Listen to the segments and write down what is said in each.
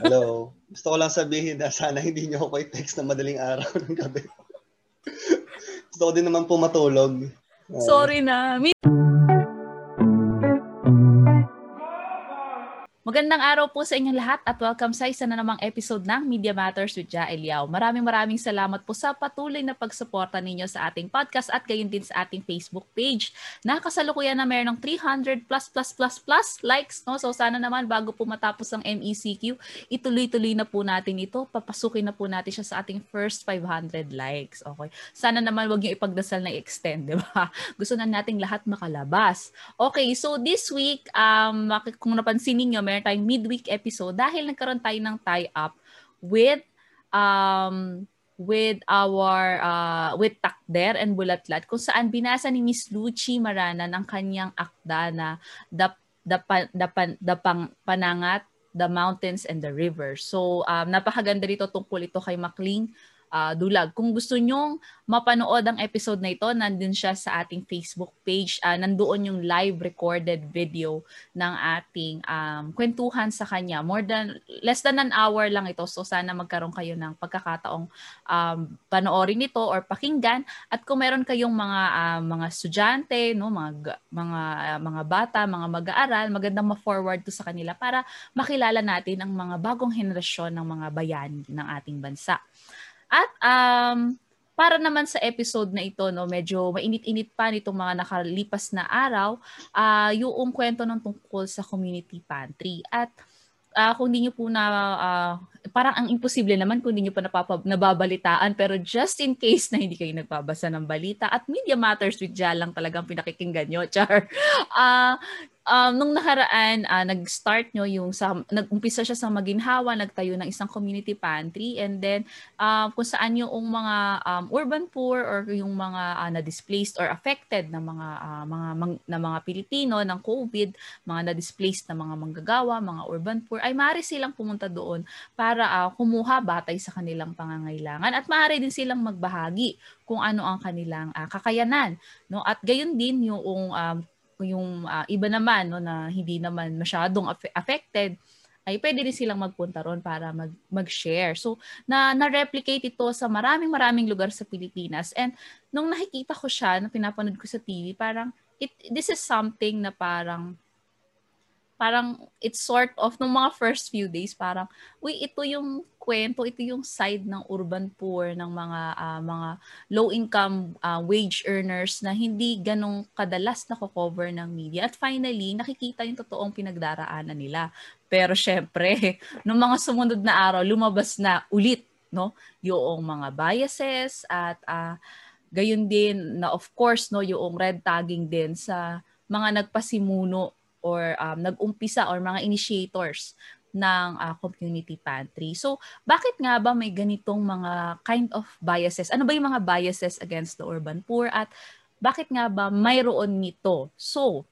Hello. Gusto ko lang sabihin na sana hindi niyo ako i-text na madaling araw ng gabi. Gusto ko din naman po matulog. Sorry na. Magandang araw po sa inyong lahat at welcome sa isa na namang episode ng Media Matters with Ja Eliao. Maraming maraming salamat po sa patuloy na pagsuporta ninyo sa ating podcast at gayon din sa ating Facebook page. Nakasalukuyan na meron ng 300 plus plus plus plus likes. No? So sana naman bago po matapos ang MECQ, ituloy-tuloy na po natin ito. Papasukin na po natin siya sa ating first 500 likes. Okay. Sana naman wag niyo ipagdasal na i-extend, di ba? Gusto na nating lahat makalabas. Okay, so this week, um, kung napansin niyo meron tayong midweek episode dahil nagkaroon tayo ng tie-up with um, with our uh, with Takder and Bulatlat kung saan binasa ni Miss Luchi Maranan ang kanyang akda na the the, the, the, the pang, panangat the mountains and the rivers. So um, napakaganda dito tungkol ito kay Makling uh, Dulag. Kung gusto nyong mapanood ang episode na ito, nandun siya sa ating Facebook page. Uh, nandoon yung live recorded video ng ating um, kwentuhan sa kanya. More than, less than an hour lang ito. So sana magkaroon kayo ng pagkakataong um, panoorin ito or pakinggan. At kung meron kayong mga uh, mga estudyante, no, mga mga mga bata, mga mag-aaral, magandang ma-forward to sa kanila para makilala natin ang mga bagong henerasyon ng mga bayani ng ating bansa. At um, para naman sa episode na ito, no, medyo mainit-init pa nitong mga nakalipas na araw, uh, yung kwento ng tungkol sa community pantry. At uh, kung hindi nyo po na, uh, parang ang imposible naman kung hindi nyo pa napapab- nababalitaan, pero just in case na hindi kayo nagbabasa ng balita, at Media Matters with Jal lang talagang pinakikinggan nyo, char. Uh, um, nung nakaraan, uh, nag-start nyo yung sa, nag-umpisa siya sa Maginhawa, nagtayo ng isang community pantry and then uh, kung saan yung mga um, urban poor or yung mga uh, na-displaced or affected na mga uh, mga mang, na mga Pilipino ng COVID, mga na-displaced na mga manggagawa, mga urban poor, ay maaari silang pumunta doon para uh, kumuha batay sa kanilang pangangailangan at maaari din silang magbahagi kung ano ang kanilang uh, kakayanan no? At gayon din yung um, yung uh, iba naman no na hindi naman masyadong affected ay pwede rin silang magpunta ron para mag mag-share. So na na-replicate ito sa maraming maraming lugar sa Pilipinas. And nung nakikita ko siya, na pinapanood ko sa TV, parang it this is something na parang parang it's sort of nung mga first few days parang uy ito yung kwento ito yung side ng urban poor ng mga uh, mga low income uh, wage earners na hindi ganong kadalas na cover ng media. At finally nakikita yung totoong pinagdaraanan nila. Pero syempre nung mga sumunod na araw lumabas na ulit no yung mga biases at uh, gayon din na of course no yung red tagging din sa mga nagpasimuno or um, nag-umpisa or mga initiators ng uh, community pantry. So, bakit nga ba may ganitong mga kind of biases? Ano ba yung mga biases against the urban poor at bakit nga ba mayroon nito? So,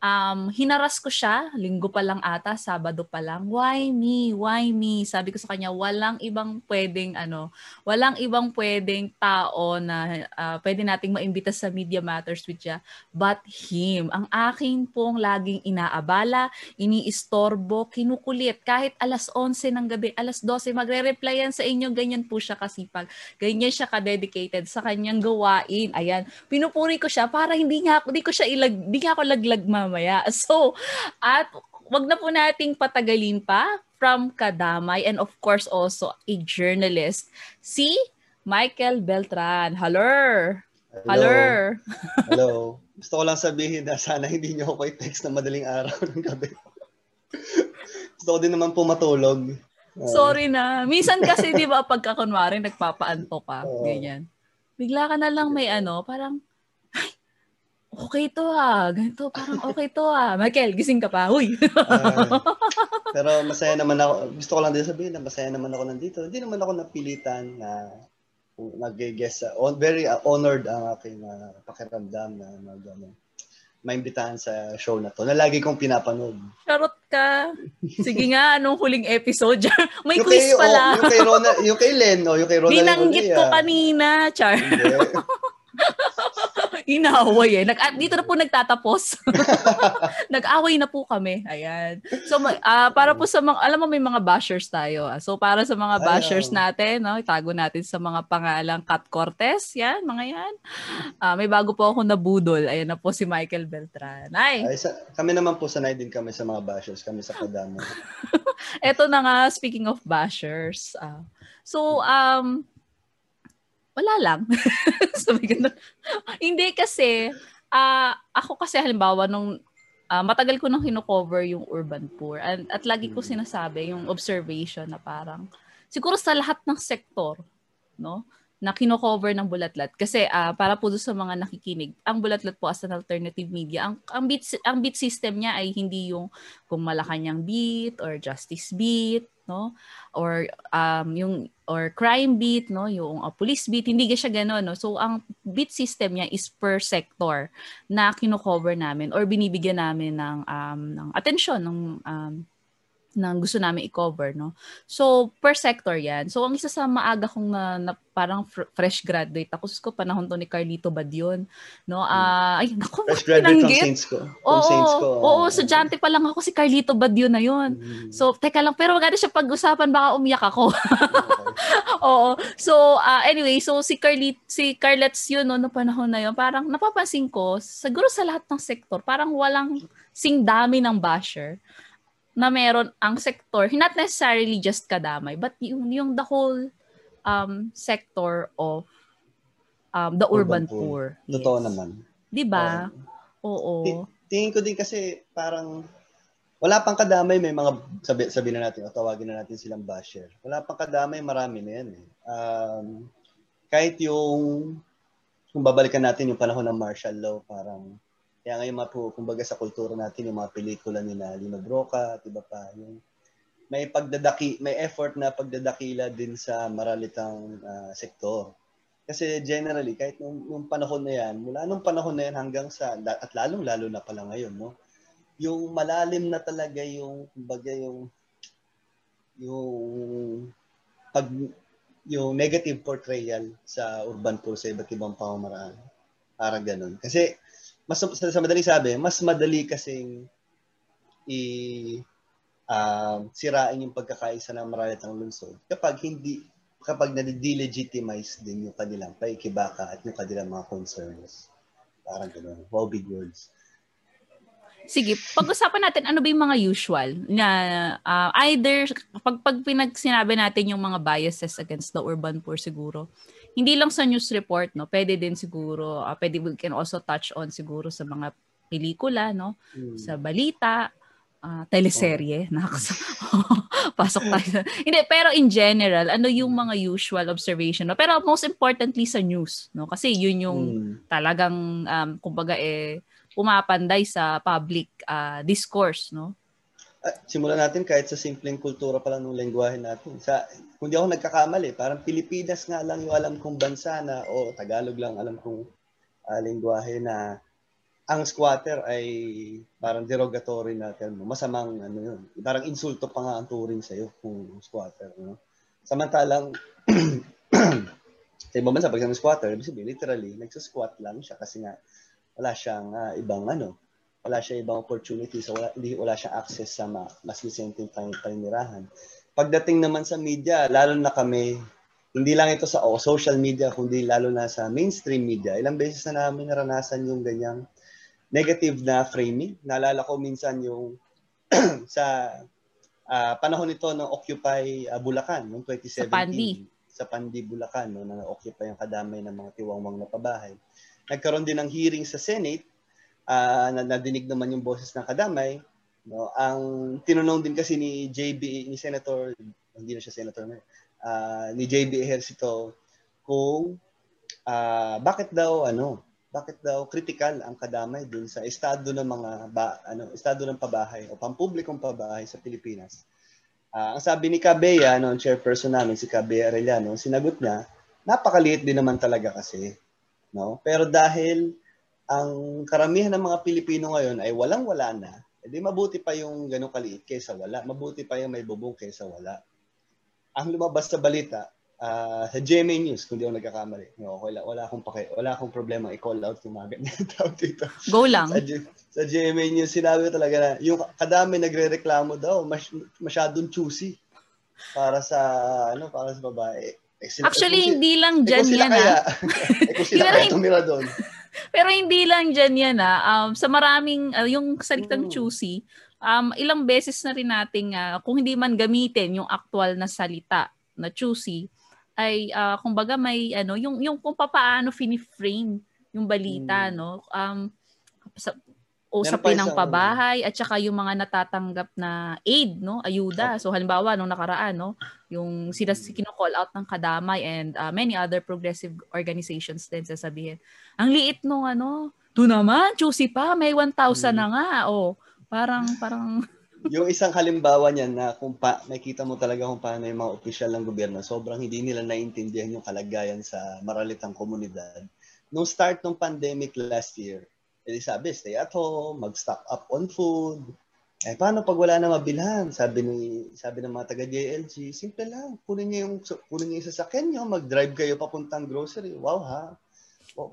um, hinaras ko siya, linggo pa lang ata, Sabado pa lang. Why me? Why me? Sabi ko sa kanya, walang ibang pwedeng ano, walang ibang pwedeng tao na uh, pwede nating maimbita sa Media Matters with ya, but him. Ang aking pong laging inaabala, iniistorbo, kinukulit. Kahit alas 11 ng gabi, alas 12, magre-reply yan sa inyo. Ganyan po siya kasipag. Ganyan siya ka-dedicated sa kanyang gawain. Ayan, pinupuri ko siya para hindi nga hindi ko siya ilag, hindi nga ako laglag ma'am mamaya. So, at wag na po nating patagalin pa from Kadamay and of course also a journalist, si Michael Beltran. Hello! Hello! Hello! Gusto ko lang sabihin na sana hindi niyo ako i-text na madaling araw ng gabi. Gusto ko din naman po matulog. Uh, Sorry na. Minsan kasi 'di ba pagka kunwari nagpapaanto ka, uh, ganyan. Bigla ka na lang may ano, parang okay to ah, ganito, parang okay to ah. Michael, gising ka pa, huy. uh, pero masaya naman ako, gusto ko lang din sabihin na masaya naman ako nandito. Hindi naman ako napilitan na nag-guest. Uh, very uh, honored ang aking uh, pakiramdam na mag, ano, maimbitahan sa show na to na lagi kong pinapanood. Charot ka. Sige nga, anong huling episode? May yung quiz kay, pala. Oh, yung kay Ronald, yung kay Len, oh, yung kay Ronald. Binanggit ko kanina, Char. Inaway eh. Nag, ah, dito na po nagtatapos. Nag-away na po kami. Ayan. So, uh, para po sa mga, alam mo may mga bashers tayo. Ah. So, para sa mga bashers natin, no, itago natin sa mga pangalang Cat Cortez. Yan, mga yan. Uh, may bago po ako nabudol. Ayan na po si Michael Beltran. Ay. Ay sa, kami naman po sanay din kami sa mga bashers. Kami sa kadamo. Eto na nga, speaking of bashers. Uh, so, um, wala lang. Sabi ko Hindi kasi, uh, ako kasi halimbawa nung uh, matagal ko nang kino-cover yung urban poor and, at lagi ko mm. sinasabi yung observation na parang siguro sa lahat ng sektor, no? na kino-cover ng Bulatlat kasi uh, para po sa mga nakikinig ang Bulatlat po as an alternative media ang ang beat ang beat system niya ay hindi yung kung Malacanang beat or Justice beat no or um yung or crime beat no? Yung uh, police beat hindi siya ganoon no? So ang beat system niya is per sector na kino-cover namin or binibigyan namin ng um ng atensyon ng um na gusto namin i-cover, no? So, per sector yan. So, ang isa sa maaga kong na, na parang fr- fresh graduate ako, ko panahon to ni Carlito Badion, no? Uh, ay, naku, fresh graduate from Saints ko. Oo, Saints ko. Oo, oo, estudyante pa lang ako si Carlito Badion na yun. Mm. So, teka lang, pero wag siya pag-usapan, baka umiyak ako. oo. So, uh, anyway, so si Carlit, si Carlets yun, no, no panahon na yun, parang napapansin ko, siguro sa lahat ng sektor, parang walang sing dami ng basher na meron ang sector, not necessarily just kadamay, but yung, yung the whole um, sector of um, the urban, urban poor. poor. Yes. Totoo naman. 'Di ba? Oo. T- tingin ko din kasi parang wala pang kadamay, may mga sabi, sabi na natin, o tawagin na natin silang basher. Wala pang kadamay, marami na yan eh. Um, kahit yung kung babalikan natin yung panahon ng martial law, parang kaya ngayon mga po, kumbaga sa kultura natin, yung mga pelikula ni na Lino Broca, at iba pa, yung may pagdadaki, may effort na pagdadakila din sa maralitang uh, sektor. Kasi generally, kahit nung, nung panahon na yan, mula nung panahon na yan hanggang sa, at lalong-lalo na pala ngayon, no? yung malalim na talaga yung, kumbaga yung, yung pag, yung negative portrayal sa urban poor sa iba't ibang pamamaraan. Parang ganun. Kasi mas sa, sa madaling sabi, mas madali kasing i uh, sirain yung pagkakaisa ng maralit ng lungsod kapag hindi kapag na-delegitimize din yung kanilang paikibaka at yung kanilang mga concerns. Parang gano'n. Wow, big words. Sige, pag-usapan natin ano ba yung mga usual na uh, either pag pag pinag sinabi natin yung mga biases against the urban poor siguro hindi lang sa news report, no? Pwede din siguro, uh, pwede we can also touch on siguro sa mga pelikula, no? Mm. Sa balita, uh, teleserye. Oh. Nakasa- Pasok tayo. Hindi, pero in general, ano yung mga usual observation, no? Pero most importantly sa news, no? Kasi yun yung mm. talagang, um, kumbaga, eh, pumapanday sa public uh, discourse, no? Uh, simulan natin kahit sa simpleng kultura pala ng lengguwahe natin. Sa, kung di ako nagkakamali, parang Pilipinas nga lang yung alam kong bansa na, o Tagalog lang alam kong uh, lengguwahe na ang squatter ay parang derogatory na term. Masamang ano yun. Parang insulto pa nga ang turing sa'yo kung squatter. No? Samantalang, sa ibang bansa, pag sa squatter, ibig literally, nagsasquat lang siya kasi nga wala siyang uh, ibang ano, wala siya ibang opportunity so wala, hindi, wala siya access sa ma, mas decenteng paninirahan. Pagdating naman sa media, lalo na kami, hindi lang ito sa oh, social media, kundi lalo na sa mainstream media. Ilang beses na namin naranasan yung ganyang negative na framing. Naalala ko minsan yung sa uh, panahon nito ng Occupy uh, Bulacan, noong 2017. Sa Pandi. Sa Pandi, Bulacan, no, na occupy ang kadamay ng mga tiwangwang na pabahay. Nagkaroon din ng hearing sa Senate uh, nadinig naman yung boses ng kadamay. No? Ang tinanong din kasi ni JB, ni Senator, hindi na siya Senator, uh, ni JB Ejercito kung uh, bakit daw ano, bakit daw critical ang kadamay dun sa estado ng mga ba, ano, estado ng pabahay o pampublikong pabahay sa Pilipinas. Uh, ang sabi ni Cabea, no, chairperson namin si Cabea Arellano, sinagot niya, napakaliit din naman talaga kasi, no? Pero dahil ang karamihan ng mga Pilipino ngayon ay walang-wala na, edi mabuti pa yung ganun kaliit kaysa wala. Mabuti pa yung may bubong kaysa wala. Ang lumabas sa balita, uh, sa GMA News, kung di ako nagkakamali. No, okay lang. Wala akong pake, wala akong problema i-call out yung mga ganyan tao dito. Go lang. Sa, sa GMA News, sinabi talaga na yung kadami nagre-reklamo daw, mas, masyadong choosy para sa ano para sa babae. Eh, sila, Actually, eh, hindi lang dyan eh, yan. Kaya, eh, kung sila kaya tumira doon. Pero hindi lang dyan yan ah. Um, sa maraming, uh, yung salitang hmm. choosy, um, ilang beses na rin nating, uh, kung hindi man gamitin yung actual na salita na choosy, ay uh, kumbaga may ano yung yung kung paano fini-frame yung balita mm. no um sa usapin ng pabahay at saka yung mga natatanggap na aid no? Ayuda. So halimbawa nung nakaraan no? Yung sila kino-call out ng Kadamay and uh, many other progressive organizations din sasabihin ang liit nung ano to naman choosy pa may 1,000 hmm. na nga. Oh parang parang yung isang halimbawa niyan na kung pa, nakita mo talaga kung paano yung mga opisyal ng gobyerno, sobrang hindi nila naintindihan yung kalagayan sa maralitang komunidad. Nung start ng pandemic last year, edi sabi, stay at home, mag-stock up on food. Eh, paano pag wala na mabilhan? Sabi ni sabi ng mga taga JLG, simple lang. Kunin niyo yung kunin niyo yung sasakyan niyo, mag-drive kayo papuntang grocery. Wow ha. O,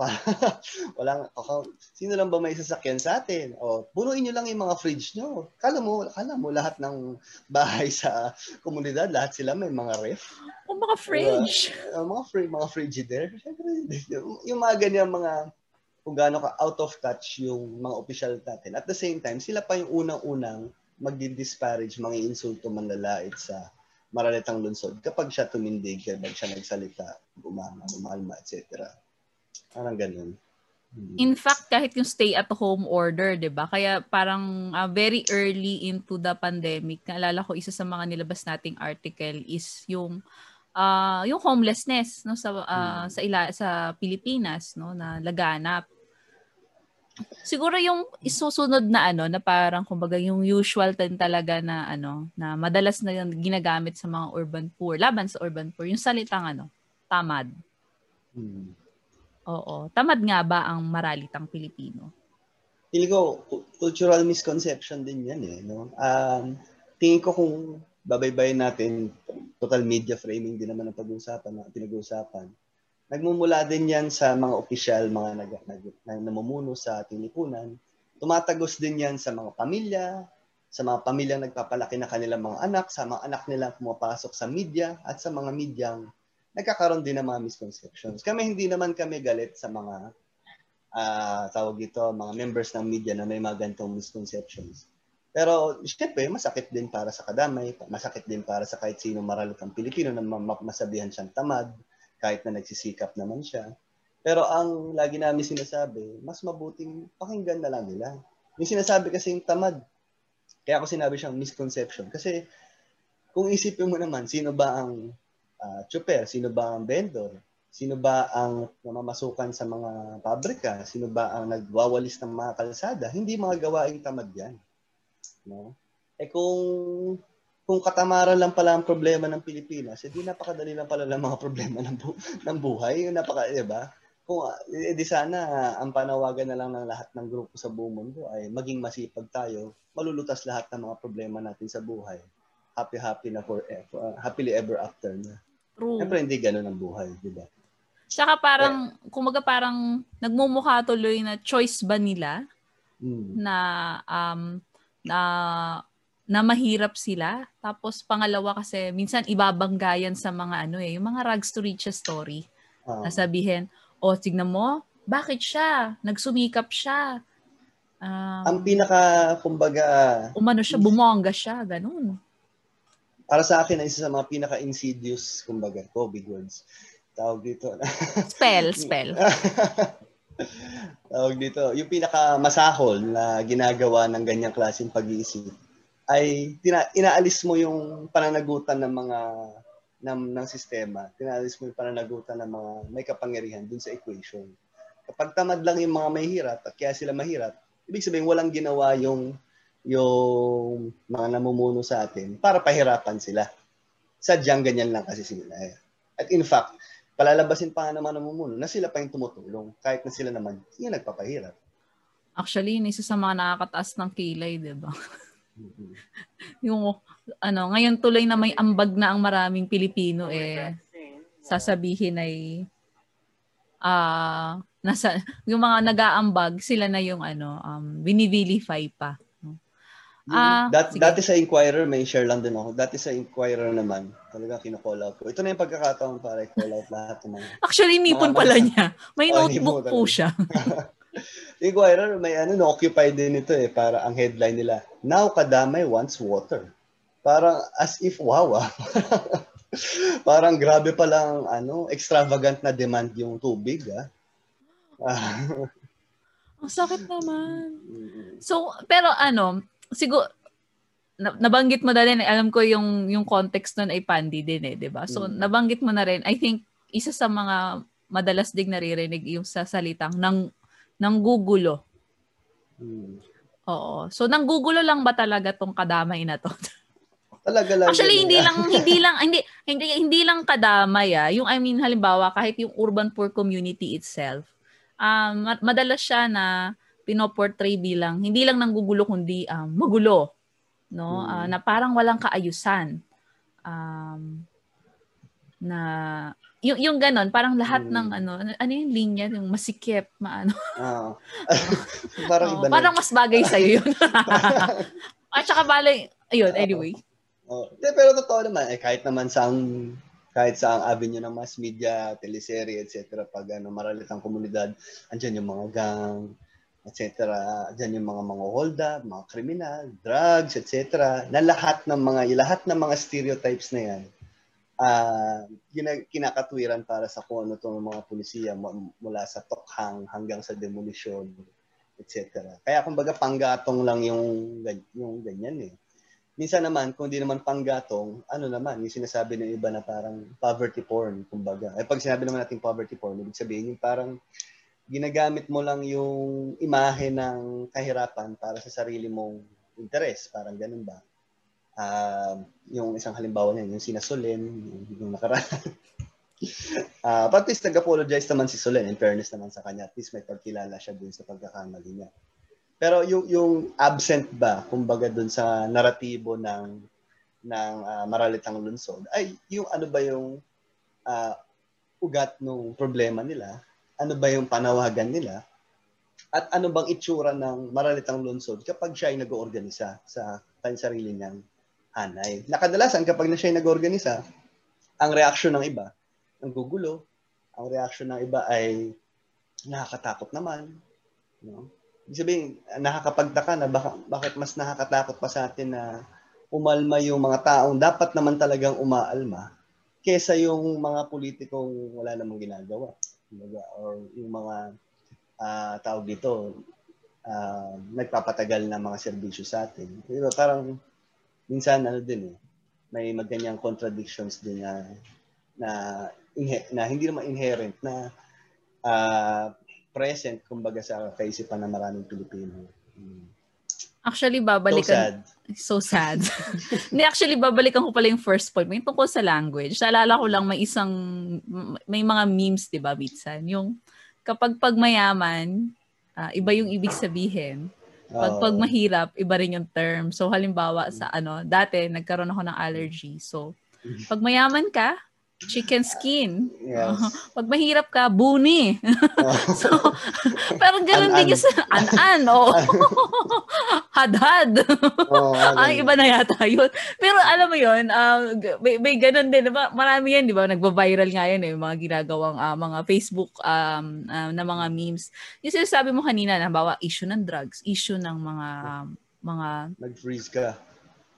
walang, okay, sino lang ba may sasakyan sa atin? O, punuin nyo lang yung mga fridge nyo. Kala mo, kala mo lahat ng bahay sa komunidad, lahat sila may mga ref. O mga fridge. Uh, uh, mga, fridge, mga frigidaire. yung, yung mga ganyan mga kung gaano ka out of touch yung mga official natin. At the same time, sila pa yung unang-unang magdi-disparage, mga insulto, manlalait sa maralitang lunsod kapag siya tumindig, kapag siya nagsalita, gumama, gumalma, etc. Parang ganun. Hmm. In fact, kahit yung stay at home order, 'di ba? Kaya parang uh, very early into the pandemic, naalala ko isa sa mga nilabas nating article is yung uh, yung homelessness no sa uh, hmm. sa ila sa Pilipinas no na laganap. Siguro yung isusunod na ano na parang kumbaga yung usual din talaga na ano na madalas na ginagamit sa mga urban poor, laban sa urban poor, yung salitang ano, tamad. Hmm. Oo. Tamad nga ba ang maralitang Pilipino? Tingin ko, cultural misconception din yan eh. No? Um, tingin ko kung babaybayin natin, total media framing din naman ang pag-uusapan, na pinag-uusapan. Nagmumula din yan sa mga opisyal, mga nag, nag, nag, namumuno sa ating lipunan. Tumatagos din yan sa mga pamilya, sa mga pamilya nagpapalaki na kanilang mga anak, sa mga anak nilang pumapasok sa media, at sa mga medyang nagkakaroon din ng mga misconceptions. Kami hindi naman kami galit sa mga uh, tawag ito, mga members ng media na may mga ganitong misconceptions. Pero syempre, masakit din para sa kadamay, masakit din para sa kahit sino maralitang Pilipino na masabihan siyang tamad, kahit na nagsisikap naman siya. Pero ang lagi namin sinasabi, mas mabuting pakinggan na lang nila. Yung sinasabi kasi yung tamad, kaya ako sinabi siyang misconception. Kasi kung isipin mo naman, sino ba ang uh, chopper, sino ba ang vendor, sino ba ang namamasukan sa mga pabrika, sino ba ang nagwawalis ng mga kalsada, hindi mga gawaing tamad yan. No? Eh kung kung katamaran lang pala ang problema ng Pilipinas, edi eh, napakadali lang pala ng mga problema ng, bu- ng buhay. Yung napaka, di ba? Kung eh, sana ang panawagan na lang ng lahat ng grupo sa buong mundo ay maging masipag tayo, malulutas lahat ng mga problema natin sa buhay. Happy happy na forever, uh, happily ever after na. True. Siyempre, hindi ganun ang buhay, di ba? Tsaka parang, yeah. kumaga parang nagmumukha tuloy na choice ba nila mm. na um, na na mahirap sila. Tapos pangalawa kasi minsan ibabanggayan sa mga ano eh, yung mga rags to riches story. Uh, Nasabihin, oh, tignan mo, bakit siya? Nagsumikap siya. Um, ang pinaka, kumbaga... Umano siya, bumongga siya, ganun para sa akin, isa sa mga pinaka-insidious, kumbaga, COVID words. Tawag dito. spell, spell. Tawag dito. Yung pinaka-masahol na ginagawa ng ganyang klaseng pag-iisip ay tina- inaalis mo yung pananagutan ng mga ng, ng sistema. Tinaalis mo yung pananagutan ng mga may kapangyarihan dun sa equation. Kapag tamad lang yung mga may hirap at kaya sila mahirap, ibig sabihin walang ginawa yung yung mga namumuno sa atin para pahirapan sila. Sadyang ganyan lang kasi sila. Eh. At in fact, palalabasin pa nga naman namumuno na sila pa yung tumutulong kahit na sila naman yung nagpapahirap. Actually, yun isa sa mga nakakataas ng kilay, di ba? yung, ano, ngayon tuloy na may ambag na ang maraming Pilipino eh. sasabihin ay ah uh, nasa yung mga nag-aambag sila na yung ano um binivilify pa. Uh, Dat, dati sa Inquirer, may share lang din ako. Dati sa Inquirer naman, talaga kino-call out ko. Ito na yung pagkakataon para i-call out lahat ng mga... Actually, nipon pala niya. May oh, notebook po siya. Inquirer, may ano, no-occupy din ito eh. Para ang headline nila, Now Kadamay wants water. Parang as if, wow ah. Parang grabe pa lang, ano, extravagant na demand yung tubig ah. Ang sakit naman. So, pero ano, siguro nabanggit mo na rin, alam ko yung yung context nun ay pandi din eh, 'di ba? So mm. nabanggit mo na rin, I think isa sa mga madalas ding naririnig yung sa salitang nang nang gugulo. Mm. Oo. So nang gugulo lang ba talaga tong kadamay na to? Talaga lang. Actually hindi lang hindi lang hindi hindi hindi lang kadamay ah. Yung I mean halimbawa kahit yung urban poor community itself. Um madalas siya na pinoportray bilang hindi lang nanggugulo kundi um, magulo no hmm. uh, na parang walang kaayusan um, na yung yung ganon parang lahat hmm. ng ano ano yung linya yung masikip maano oh. parang oh, parang mas bagay sa iyo yun at saka bale ayun anyway oh. De, pero totoo naman eh kahit naman sa kahit sa ang avenue ng mass media, teleserye, etc. Pag ano, maralit ang komunidad, andyan yung mga gang, etc. Diyan yung mga mga hold up, mga kriminal, drugs, etc. Na lahat ng mga lahat ng mga stereotypes na yan uh, kinakatwiran para sa kung ano itong mga pulisiya mula sa tokhang hanggang sa demolition, etc. Kaya kumbaga panggatong lang yung yung ganyan eh. Minsan naman, kung di naman panggatong, ano naman, yung sinasabi ng iba na parang poverty porn, kumbaga. Eh, pag sinabi naman natin poverty porn, ibig sabihin yung parang ginagamit mo lang yung imahe ng kahirapan para sa sarili mong interes. Parang ganun ba? Uh, yung isang halimbawa niya, yung sina Solen, yung, yung nakaraan. uh, but at least nag-apologize naman si Solen, in fairness naman sa kanya. At least may pagkilala siya dun sa pagkakamali niya. Pero yung, yung absent ba, kumbaga dun sa naratibo ng ng uh, maralitang lunsod, ay yung ano ba yung uh, ugat ng problema nila ano ba yung panawagan nila at ano bang itsura ng maralitang lungsod kapag siya ay nag-oorganisa sa kanyang sarili niyang hanay. Nakadalasan kapag na siya ay nag-oorganisa, ang reaksyon ng iba, ang gugulo, ang reaksyon ng iba ay nakakatakot naman. No? Ibig sabihin, nakakapagtaka na baka, bakit mas nakakatakot pa sa atin na umalma yung mga taong dapat naman talagang umaalma kesa yung mga politikong wala namang ginagawa or yung mga uh, tawag dito, uh, nagpapatagal na mga serbisyo sa atin. Pero parang minsan ano din eh, may maganyang contradictions din na na, na hindi naman inherent na uh, present kumbaga sa kaisipan ng maraming Pilipino. Hmm. Actually, babalikan. So sad. So sad. Hindi, actually, babalikan ko pala yung first point. May tungkol sa language. Naalala ko lang may isang, may mga memes, di ba, Bitsan? Yung kapag pag mayaman, uh, iba yung ibig sabihin. Pag, pag mahirap, iba rin yung term. So, halimbawa sa ano, dati, nagkaroon ako ng allergy. So, pag mayaman ka, chicken skin. Yes. Uh, pag mahirap ka, buni. so, pero ganun din yung sa an-an. Oh. Hadhad. Oh, Ang iba na yata yun. Pero alam mo yun, uh, may, may ganun din. Diba? Marami yan, di ba? Nagba-viral nga yan, eh, mga ginagawang uh, mga Facebook um, uh, na mga memes. Yung sinasabi mo kanina, na bawa issue ng drugs, issue ng mga mga nag-freeze ka.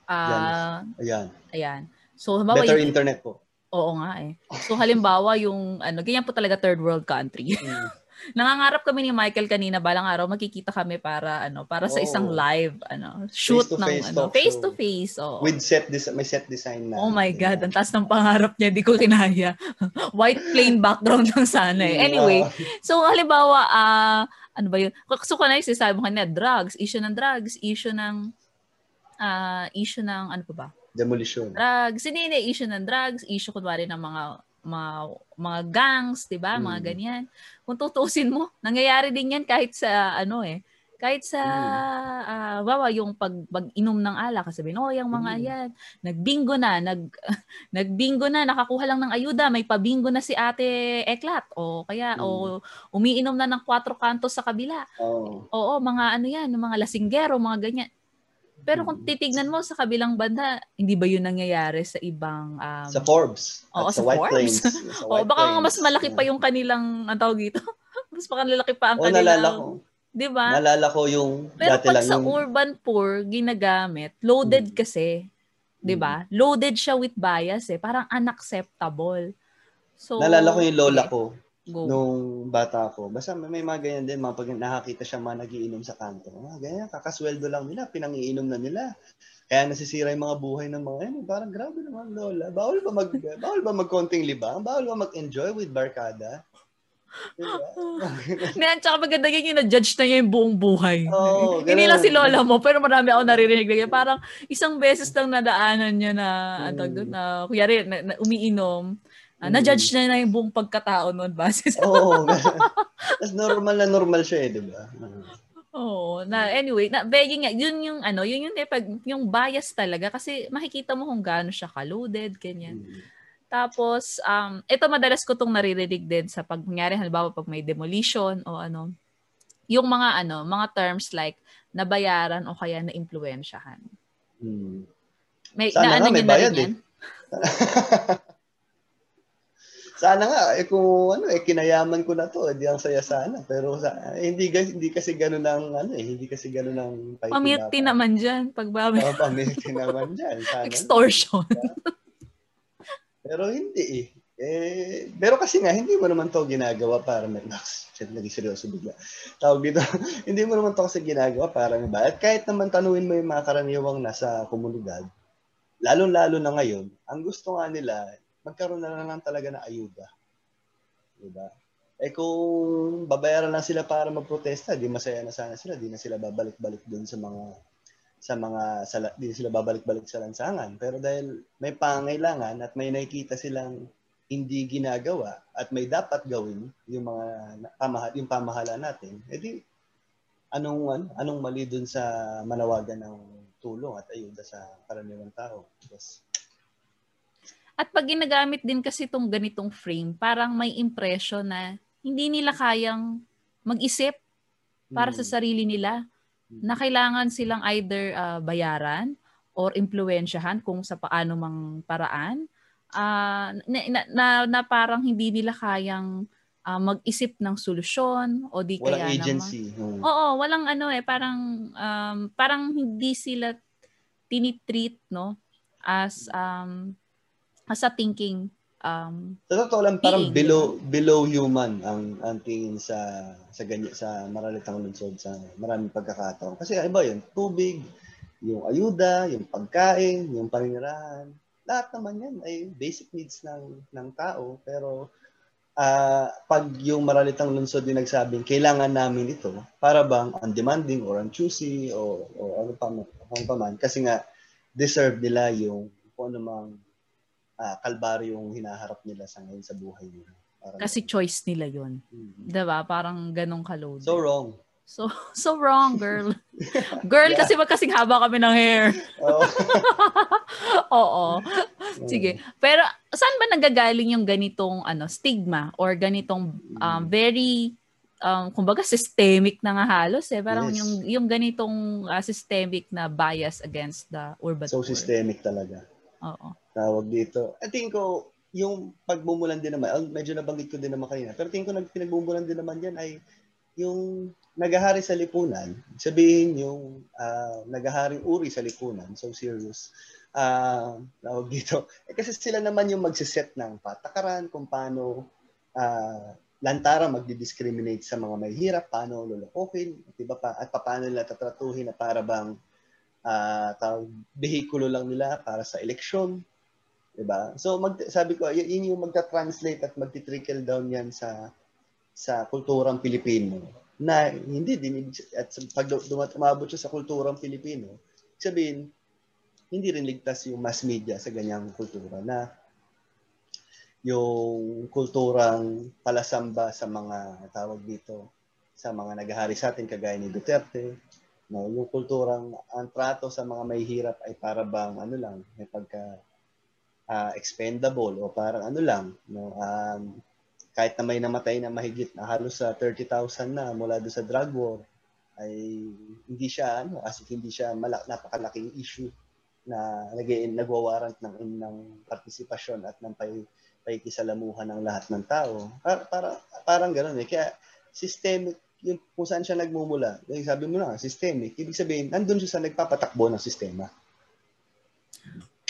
Uh, ayan. Ayan. So, halimbawa, Better internet po. Oo nga eh. So halimbawa yung ano, ganyan po talaga third world country. Mm. Nangangarap kami ni Michael kanina balang araw magkikita kami para ano, para sa isang live ano, shoot ng face ano, face to face. Oh. With set this may set design na. Oh my god, ang taas ng pangarap niya, di ko kinaya. White plain background lang sana eh. Anyway, so halimbawa uh, ano ba yun? So kanay sabi mo kanina, drugs, issue ng drugs, issue ng uh, issue ng ano pa ba? Demolition. Drugs. Hindi, hindi. Issue ng drugs. Issue, kunwari, ng mga mga, mga gangs, di ba? Mga mm. ganyan. Kung tutusin mo, nangyayari din yan kahit sa, ano eh, Kahit sa, ah, bawa yung pag, pag-inom ng alak, sabihin, oh, yung mga Mm. yan, nagbingo na, nag, nagbingo na, nakakuha lang ng ayuda, may pabingo na si ate Eklat, o kaya, Mm. o umiinom na ng kwatro kantos sa kabila. Oo. Oo, mga ano yan, mga lasinggero, mga ganyan. Pero kung Mm. titignan mo sa kabilang banda, hindi ba yun nangyayari sa ibang... Um, Sa Forbes. Oo, sa sa, White Forbes. Plains. Sa White baka nga mas Plains. malaki pa yung kanilang, ang tawag dito, mas makalaki pa ang Oo, kanilang... nalala ko. Di ba? Nalala ko yung Pero dati pag lang sa yung... urban poor, ginagamit, loaded Mm. kasi. 'di ba? Loaded siya with bias eh. Parang unacceptable. So, Nalala ko yung lola sige, ko Go. nung bata ko. Basta may, may mga ganyan din, mga pag nakakita siya mga nagiinom sa kanto. Mga ganyan, kakasweldo lang nila, pinangiinom na nila. Kaya nasisira yung mga buhay ng mga yan. Parang grabe naman, lola. Bawal ba mag bawal ba magkonting libang? Bawal ba mag-enjoy with barkada? Diba? Ngayon, tsaka maganda yun na-judge na niya yung buong buhay. Oo, Hindi lang si lola mo, pero marami ako naririnig na ganyan. Parang isang beses lang nadaanan niya na, Mm. ano, doon, na, kuyari, na, na, umiinom. Ah, Mm. na-judge na na yung buong pagkatao noon base sa Oo. Tapos normal na normal siya eh, di ba? Oo, na anyway, na begging yun yung ano, yun yung pag yung bias talaga kasi makikita mo kung gaano siya ka-loaded, ganyan. Mm. Tapos um ito madalas ko tong naririnig din sa pag nangyari halimbawa pag may demolition o ano, yung mga ano, mga terms like nabayaran o kaya na impluwensyahan. Mm. May Sana naano nga, may na bayad yan? Sana nga eh kung ano eh kinayaman ko na to, edi ang saya sana. Pero sa, eh, hindi kasi hindi kasi ganoon ang ano eh, hindi kasi ganoon ang Pamilti naman dyan pag babi. Oh, pamilti naman diyan sana. Extortion. Pero hindi eh. Eh, pero kasi nga, hindi mo naman to ginagawa para may Max. Shit, naging seryoso bigla. Tawag dito, hindi mo naman to kasi ginagawa para may bayad. Kahit naman tanuin mo yung mga karaniwang nasa komunidad, lalong-lalo na ngayon, ang gusto nga nila, magkaroon na lang talaga ng ayuda. Diba? Eh kung babayaran lang sila para magprotesta, di masaya na sana sila, di na sila babalik-balik dun sa mga sa mga sa, di sila babalik-balik sa lansangan. Pero dahil may pangailangan at may nakikita silang hindi ginagawa at may dapat gawin yung mga pamahal yung pamahala natin, edi anong ano, anong mali dun sa manawagan ng tulong at ayuda sa karaniwang tao? Yes. At pag ginagamit din kasi itong ganitong frame, parang may impression na hindi nila kayang mag-isip para sa Hmm. sarili nila na kailangan silang either ah, bayaran or impluwensyahan kung sa paano mang paraan ah, na, na, na, na parang hindi nila kayang ah, mag-isip ng solusyon o di Walang kaya naman agency. Hmm. Oo, walang ano eh, parang um, parang hindi sila tinitreat no as um as a thinking um Sa totoo lang, parang Being, below below human ang ang tingin sa sa ganyan sa maralitang lungsod sa maraming pagkakataon. Kasi iba 'yun, tubig, yung ayuda, yung pagkain, yung paninirahan, lahat naman 'yan ay basic needs ng ng tao. Pero ah pag yung maralitang lungsod din nagsabing kailangan namin ito para bang undemanding or unchoosy o, o ano pa man, ano pa man. Kasi nga deserve nila yung kung ano mang ah, kalbaryo yung hinaharap nila sa ngayon sa buhay nila. Parang, kasi choice nila 'yon. Mhm. 'Di ba? Parang ganong kalod. So wrong. So so wrong, girl. girl Yeah. kasi magkasing haba kami ng hair. Oo. Oo. Sige. Pero saan ba nagagaling yung ganitong ano stigma or ganitong um, very um, kumbaga systemic na nga halos eh. Parang Yes. yung yung ganitong ah, systemic na bias against the urban so poor. systemic talaga. Oo. Tawag dito. I think ko yung pagbumulan din naman, medyo nabanggit ko din naman kanina, pero tingin ko nag pinagbumulan din naman yan ay yung nagahari sa lipunan, sabihin yung ah, nagaharing uri sa lipunan, so serious. Ah, tawag dito. Eh, kasi sila naman yung magsiset ng patakaran kung paano ah, lantara magdi-discriminate sa mga may hirap, paano lulukokin, di ba pa, at paano nila tatratuhin na para bang ah tawag, behikulo lang nila para sa eleksyon. 'Di ba? So mag, sabi ko, yun yung magta-translate at magti-trickle down yan sa sa kulturang Pilipino na hindi din at pag dumat umabot siya sa kulturang Pilipino, sabihin hindi rin ligtas yung mass media sa ganyang kultura na yung kulturang palasamba sa mga tawag dito sa mga naghahari sa atin kagaya ni Duterte. No, yung kulturang ang trato sa mga may hirap ay para bang ano lang, may pagka uh, expendable o parang ano lang, no, um, kahit na may namatay na mahigit na halos sa 30,000 na mula doon sa drug war ay hindi siya ano as hindi siya malak napakalaking issue na nag nagwawarant ng ng partisipasyon at ng pay, paikisalamuhan ng lahat ng tao. Para, para parang ganoon eh. Kaya systemic yung kung saan siya nagmumula. Yung sabi mo na, systemic. Ibig sabihin, nandun siya sa nagpapatakbo ng sistema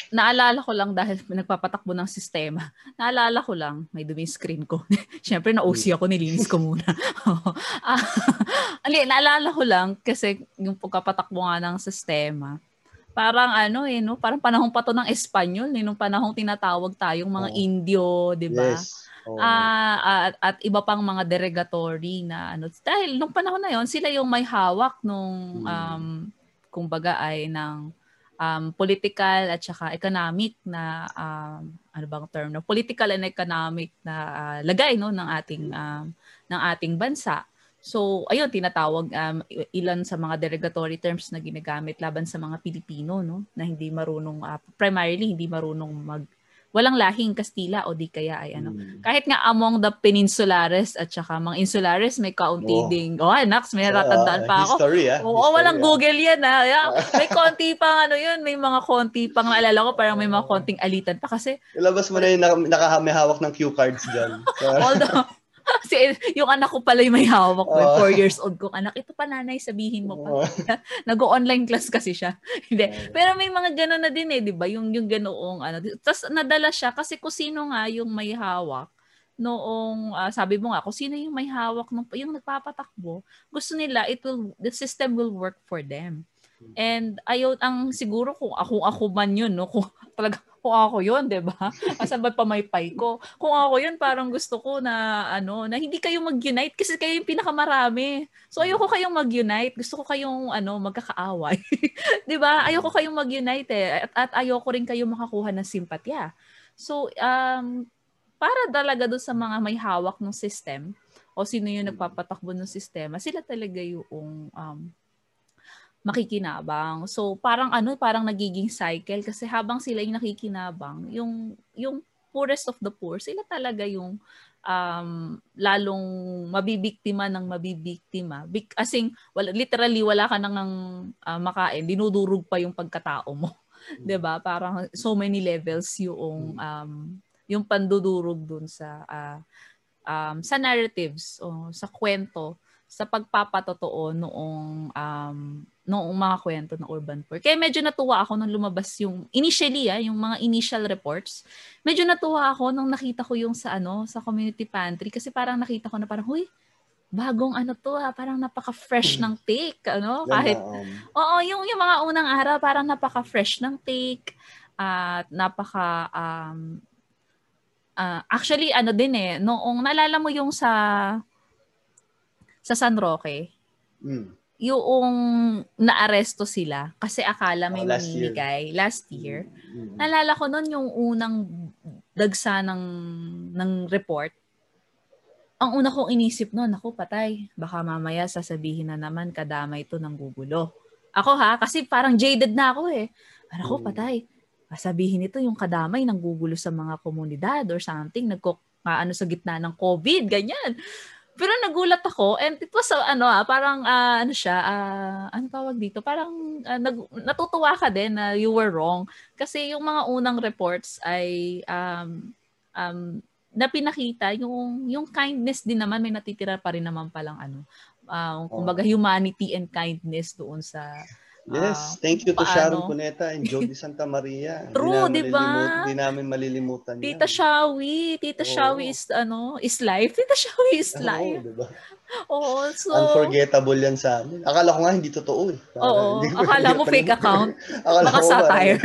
naalala ko lang dahil nagpapatakbo ng sistema. Naalala ko lang, may dumi screen ko. Siyempre, na-OC ako, nilinis ko muna. ah, ali, naalala ko lang kasi yung pagkapatakbo nga ng sistema, parang ano eh, no? parang panahon pa to ng Espanyol, eh, nung panahong tinatawag tayong mga oh. Indio, di ba? Yes. Oh. Uh, at, at iba pang mga derogatory na ano. Dahil nung panahon na yon sila yung may hawak nung hmm. um, kumbaga ay ng um, political at saka economic na um, ano bang term no political and economic na uh, lagay no ng ating um, ng ating bansa. So ayun tinatawag um, ilan sa mga derogatory terms na ginagamit laban sa mga Pilipino no na hindi marunong uh, primarily hindi marunong mag walang lahing Kastila o di kaya ay ano. Hmm. Kahit nga among the peninsulares at saka mga insulares may kaunti oh. ding. Oh, Nax, may ratandaan pa ako. History, ah. Oo, history, walang ah. Google yan ah. Yeah, may konti pang ano yun, may mga konti pang naalala ko parang may mga konting alitan pa kasi. Ilabas mo na yung nakahamihawak ng cue cards dyan. Although, si, yung anak ko pala yung may hawak ko. Uh, four years old kong anak. Ito pa nanay, sabihin mo pa. Uh, Nag-online class kasi siya. Hindi. Pero may mga gano'n na din eh, di ba? Yung, yung ganoong ano. Tapos nadala siya kasi kung sino nga yung may hawak noong uh, sabi mo nga kung sino yung may hawak ng yung nagpapatakbo gusto nila it will the system will work for them and ayaw ang siguro kung ako ako man yun no kung talaga kung ako yun, 'di ba? Kasabay pa may pay ko. Kung ako yun, parang gusto ko na ano, na hindi kayo mag-unite kasi kayo yung pinakamarami. So ayoko kayong mag-unite. Gusto ko kayong ano, magkakaaway. 'Di ba? Ayoko kayong mag-unite eh. At, at ayoko rin kayo makakuha ng simpatya. So um para talaga doon sa mga may hawak ng system o sino yung nagpapatakbo ng sistema, sila talaga yung um, makikinabang. So parang ano, parang nagiging cycle kasi habang sila yung nakikinabang, yung yung poorest of the poor, sila talaga yung um, lalong mabibiktima ng mabibiktima. Bik, asing wala, literally wala ka nang uh, makain, dinudurog pa yung pagkatao mo. Mm. 'Di ba? Parang so many levels yung mm. um, yung pandudurog dun sa uh, um, sa narratives o sa kwento sa pagpapatotoo noong um, noong mga kwento ng urban poor. Kaya medyo natuwa ako nung lumabas yung initially ah, yung mga initial reports. Medyo natuwa ako nung nakita ko yung sa ano, sa community pantry kasi parang nakita ko na parang, "Huy, bagong ano to ha, ah, parang napaka-fresh ng take, ano? Kahit um... Oo, yung yung mga unang araw parang napaka-fresh ng take at napaka um, uh, actually ano din eh, noong naalala mo yung sa sa San Roque. Mm yung naaresto sila kasi akala may oh, last mamimigay year. last year. Mm-hmm. Nalala ko noon yung unang dagsa ng ng report. Ang una kong inisip noon, ako patay. Baka mamaya sasabihin na naman kadamay ito ng gugulo. Ako ha, kasi parang jaded na ako eh. Para ko mm. patay. Sabihin nito yung kadamay ng gugulo sa mga komunidad or something. Nagko, ano sa gitna ng COVID, ganyan. Pero nagulat ako and it was uh, ano ah, parang uh, ano siya, uh, ano tawag dito? Parang uh, nag, natutuwa ka din na you were wrong kasi yung mga unang reports ay um, um, na pinakita yung yung kindness din naman may natitira pa rin naman palang ano uh, kumbaga humanity and kindness doon sa Yes, thank you to paano? Sharon Cuneta and Jody Santa Maria. True, di ba? Hindi namin malilimutan Tita yan. Shawi, Tita oh. Shawi is ano, is life. Tita Shawi is oh, life. Di ba? Oo, so... Unforgettable yan sa amin. Akala ko nga hindi totoo eh. Oo, akala mo fake account. akala Baka satire.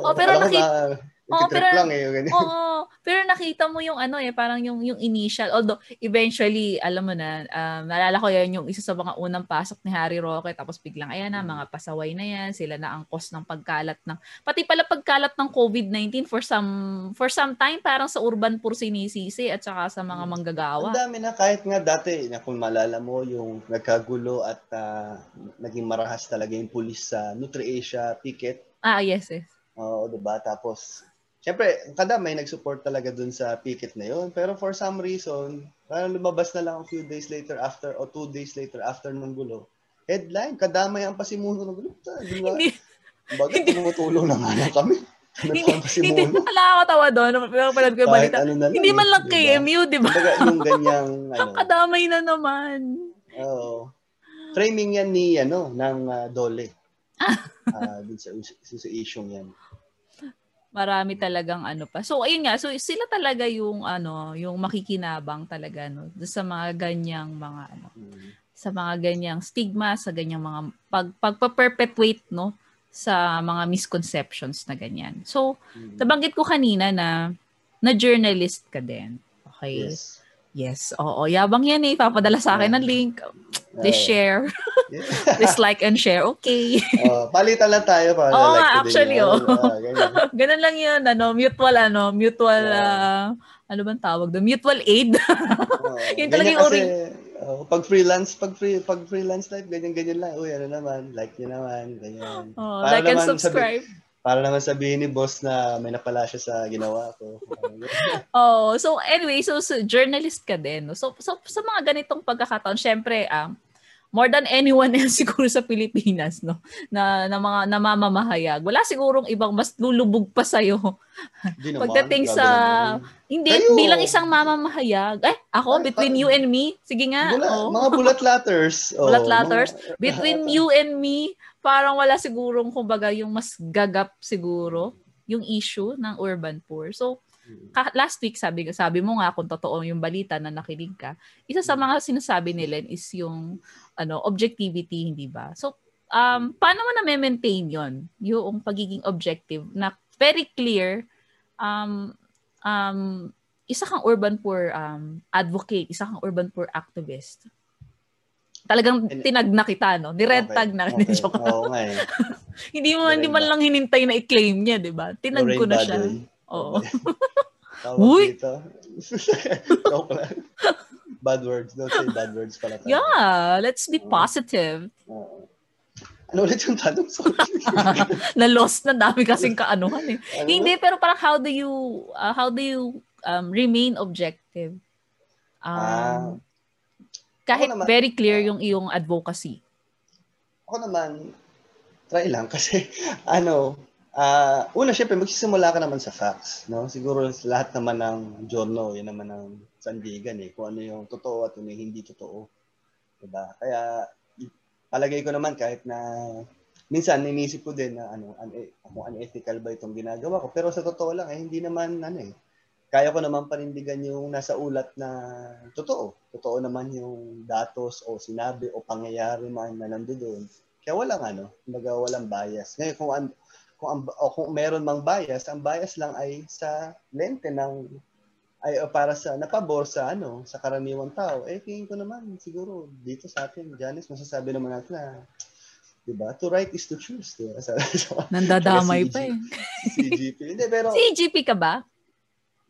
oh, pero nakita... Nagtitrip pero- lang eh. Oo, pero nakita mo yung ano eh, parang yung yung initial. Although eventually, alam mo na, um, naalala ko yan yung isa sa mga unang pasok ni Harry Roque tapos biglang ayan na mga pasaway na yan, sila na ang cause ng pagkalat ng pati pala pagkalat ng COVID-19 for some for some time parang sa urban poor sinisisi at saka sa mga Ang manggagawa. dami na kahit nga dati na kung malala mo yung nagkagulo at ah, naging marahas talaga yung pulis sa NutriAsia picket. Ah, yes, yes. Oo, 'di ba? Tapos Siyempre, kada may nag-support talaga dun sa picket na yun. Pero for some reason, parang lumabas na lang a few days later after o two days later after ng gulo. Headline, kadamay ang pasimuno ng gulo. Di ba? Hindi- tumutulong na nga lang kami? Hindi, hindi pasimuno? nakakatawa doon. Napapanood ko yung balita. ano lang. Hindi man lang di ba? KMU, di ba? Kumbaga, yung ganyang, ano, Kadamay na naman. Oo. Framing yan ni ano ng ah, Dole. Ah, dun sa association yan. Marami talagang ano pa. So ayun nga, so sila talaga yung ano, yung makikinabang talaga no sa mga ganyang mga ano, Mm. sa mga ganyang stigma, sa ganyang mga pag pagpa-perpetuate no sa mga misconceptions na ganyan. So Mm. nabanggit ko kanina na na journalist ka din. Okay. Yes. Yes. Oo, yabang yan eh. Papadala sa akin ng link. Please Oo. share. Please like and share. Okay. Oh, palitan lang tayo para Oo like actually, yan. oo. Ah, ganyan. Ganun lang yun, ano, mutual, ano, mutual, Yeah. ah, ano bang tawag doon? Mutual aid. Oo. Yun talaga yung kasi, oh, pag freelance, pag free, pag freelance life, ganyan ganyan lang. Uy, ano naman, like niyo naman, ganyan. oh, Para like and naman subscribe. Para naman sabihin ni boss na may napala siya sa ginawa ko. Oh, so anyway, so, so journalist ka din. So, so sa mga ganitong pagkakataon, syempre, um, more than anyone else siguro sa Pilipinas, no, na, na mga namamamahayag. Wala sigurong ibang mas lulubog pa sa'yo. Naman, Pagdating sa-. Hindi, Kayo! bilang isang mamamahayag. Eh, ako, Ay, between pa- you and me, sige nga. Bula- oh. Mga bulat latters. Oh, Bulat latters? mga- between you and me, parang wala sigurong kumbaga yung mas gagap siguro yung issue ng urban poor. So, last week sabi sabi mo nga kung totoo yung balita na nakinig ka, isa sa mga sinasabi nila is yung ano objectivity, hindi ba? So, um paano mo na maintain 'yon? Yung pagiging objective na very clear um um isa kang urban poor um advocate, isa kang urban poor activist. Talagang And- tinag na kita, no? Ni-red Okay, tag na. okay. Joke. Oo nga eh. hindi mo hindi man lang hinintay na i-claim niya, 'di ba? Tinag ko na siya. Badoy. Oo. Tawag Uy! dito. Joke lang. Bad words. Don't say bad words pala. tayo. Yeah, let's be positive. Oo. Ano ulit yung tanong? Sorry. na dami kasing kaanuhan eh. Ano? Hindi pero parang how do you uh, how do you um, remain objective? Ah. Um, kahit Ako naman- very clear ah. yung iyong advocacy. Ako naman, try lang kasi ano, ah una syempre magsisimula ka naman sa facts, no? Siguro lahat naman ng journal, yan naman ang sandigan eh, kung ano yung totoo at ano yung hindi totoo. Diba? Kaya palagay ko naman kahit na minsan inisip ko din na ano, un- kung unethical ba itong ginagawa ko, pero sa totoo lang eh hindi naman ano eh kaya ko naman panindigan yung nasa ulat na totoo. Totoo naman yung datos o sinabi o pangyayari man na nandoon. Kaya walang ano, kumbaga walang bias. Ngayon kung an, kung ang, o kung meron mang bias, ang bias lang ay sa lente ng ay o para sa napabor sa ano, sa karaniwang tao. Eh tingin ko naman siguro dito sa atin, Janice, masasabi naman natin na 'di ba? To right is to choose, 'di ba? Nandadamay pa eh. CGP. Hindi pero CGP ka ba?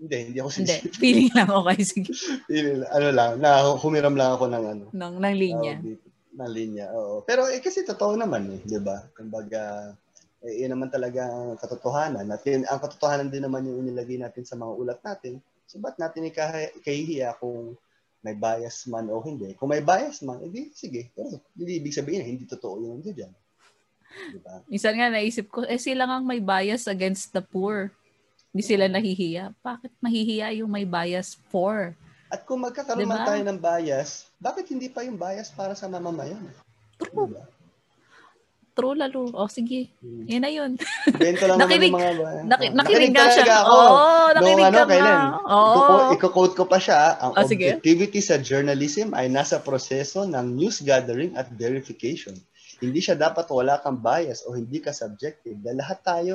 hindi, hindi ako Hindi. CGP. Feeling lang okay. Sige. Hindi, ano lang, na humiram lang ako ng ano, Ng, ng linya. dito, ng linya. Oo. Pero eh, kasi totoo naman eh, 'di ba? Kumbaga eh, yun naman talaga ang katotohanan. At yun, ang katotohanan din naman yung inilagay natin sa mga ulat natin. So ba't natin ikahi- ikahihiya kung may bias man o hindi? Kung may bias man, edi sige. Pero hindi ibig sabihin na hindi totoo yung nandiyan dyan. Di ba? Minsan nga naisip ko, eh sila nga may bias against the poor. Hindi sila nahihiya. Bakit mahihiya yung may bias for? At kung magkakaroon Diba? man tayo ng bias, bakit hindi pa yung bias para sa mamamayan? True. Diba? True lalo. O sige, Hmm. yan na yun. Bento lang Nakinig- naman mga ba- Naki, Ah, nakinig nga siya. ako. Oo, nakinig Nung ano, ka kailan? Oo. Iko- Iko-quote ko pa siya. Ang Ah, sige. objectivity sa journalism ay nasa proseso ng news gathering at verification. Hindi siya dapat wala kang bias o hindi ka subjective. Dahil lahat tayo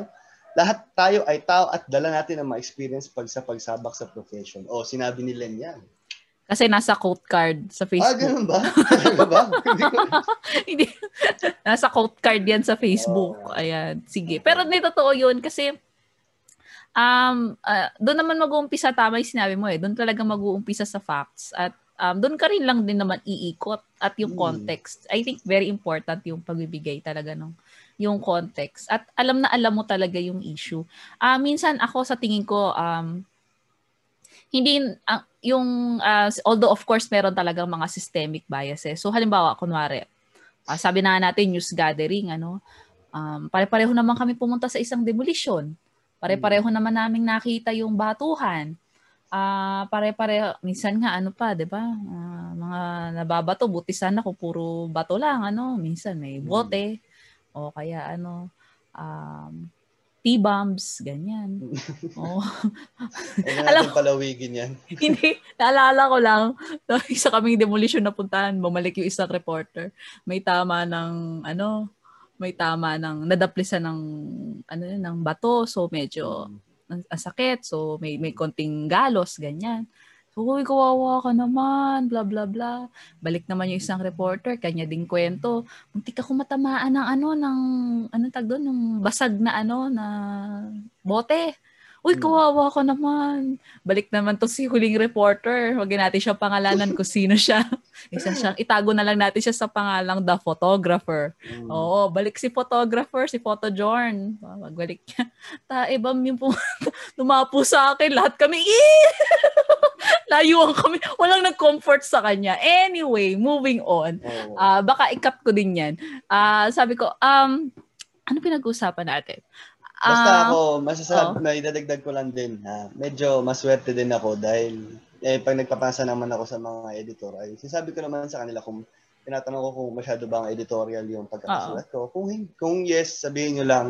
lahat tayo ay tao at dala natin ang mga experience pag sa pagsabak sa profession. O, sinabi ni Len yan. Kasi nasa quote card sa Ah, Facebook. ganun ba? Talaga ba? Hindi nasa quote card yan sa Facebook. Oo. Ayan. Sige. Pero hindi totoo yun kasi um, ah, doon naman mag-uumpisa, tama yung sinabi mo eh. Doon talaga mag-uumpisa sa facts. At um, doon ka rin lang din naman iikot at yung Hmm. context. I think very important yung pagbibigay talaga ng yung context. At alam na alam mo talaga yung issue. Ah, minsan ako sa tingin ko, um, hindi, ang yung, ah, although of course meron talagang mga systemic biases. So halimbawa, kunwari, ah, sabi na natin news gathering, ano, um, pare-pareho naman kami pumunta sa isang demolition. Pare-pareho naman naming nakita yung batuhan. Ah, pare-pareho, minsan nga ano pa, 'di ba? Ah, mga nababato, buti sana kung puro bato lang, ano, minsan may bote o kaya ano, um, T-bombs, ganyan. oh. Alam- natin palawigin yan. Hindi, naalala ko lang, isa kaming demolition na puntahan, bumalik yung isang reporter. May tama ng, ano, may tama ng, nadaplisan ng, ano ng bato. So, medyo, ang, ang sakit. So, may, may konting galos, ganyan. Uy, kawawa ka naman, bla bla bla. Balik naman yung isang reporter, kanya ding kwento. Muntik ako matamaan ng ano, ng, ano tag doon, yung basag na ano, na bote. Uy, Hmm. kawawa ka naman. Balik naman to si huling reporter. Huwag natin siya pangalanan kung sino siya. Isa siya. Itago na lang natin siya sa pangalang The Photographer. Mm. Oo, balik si photographer, si Photo Jorn. Magbalik niya. Ta, ibang yung pumunta. Lumapo sa akin. Lahat kami, eh! Layuan kami. Walang nag-comfort sa kanya. Anyway, moving on. Ah, baka ikat ko din yan. Ah, sabi ko, um, ano pinag-uusapan natin? Basta Ah, ako, masasabi, oo. may dadagdag ko lang din ha. Medyo maswerte din ako dahil eh, pag nagpapasa naman ako sa mga editor, ay sinasabi ko naman sa kanila kung tinatanong ko kung masyado ba ang editorial yung pagkakasulat ko. Kung, kung yes, sabihin nyo lang,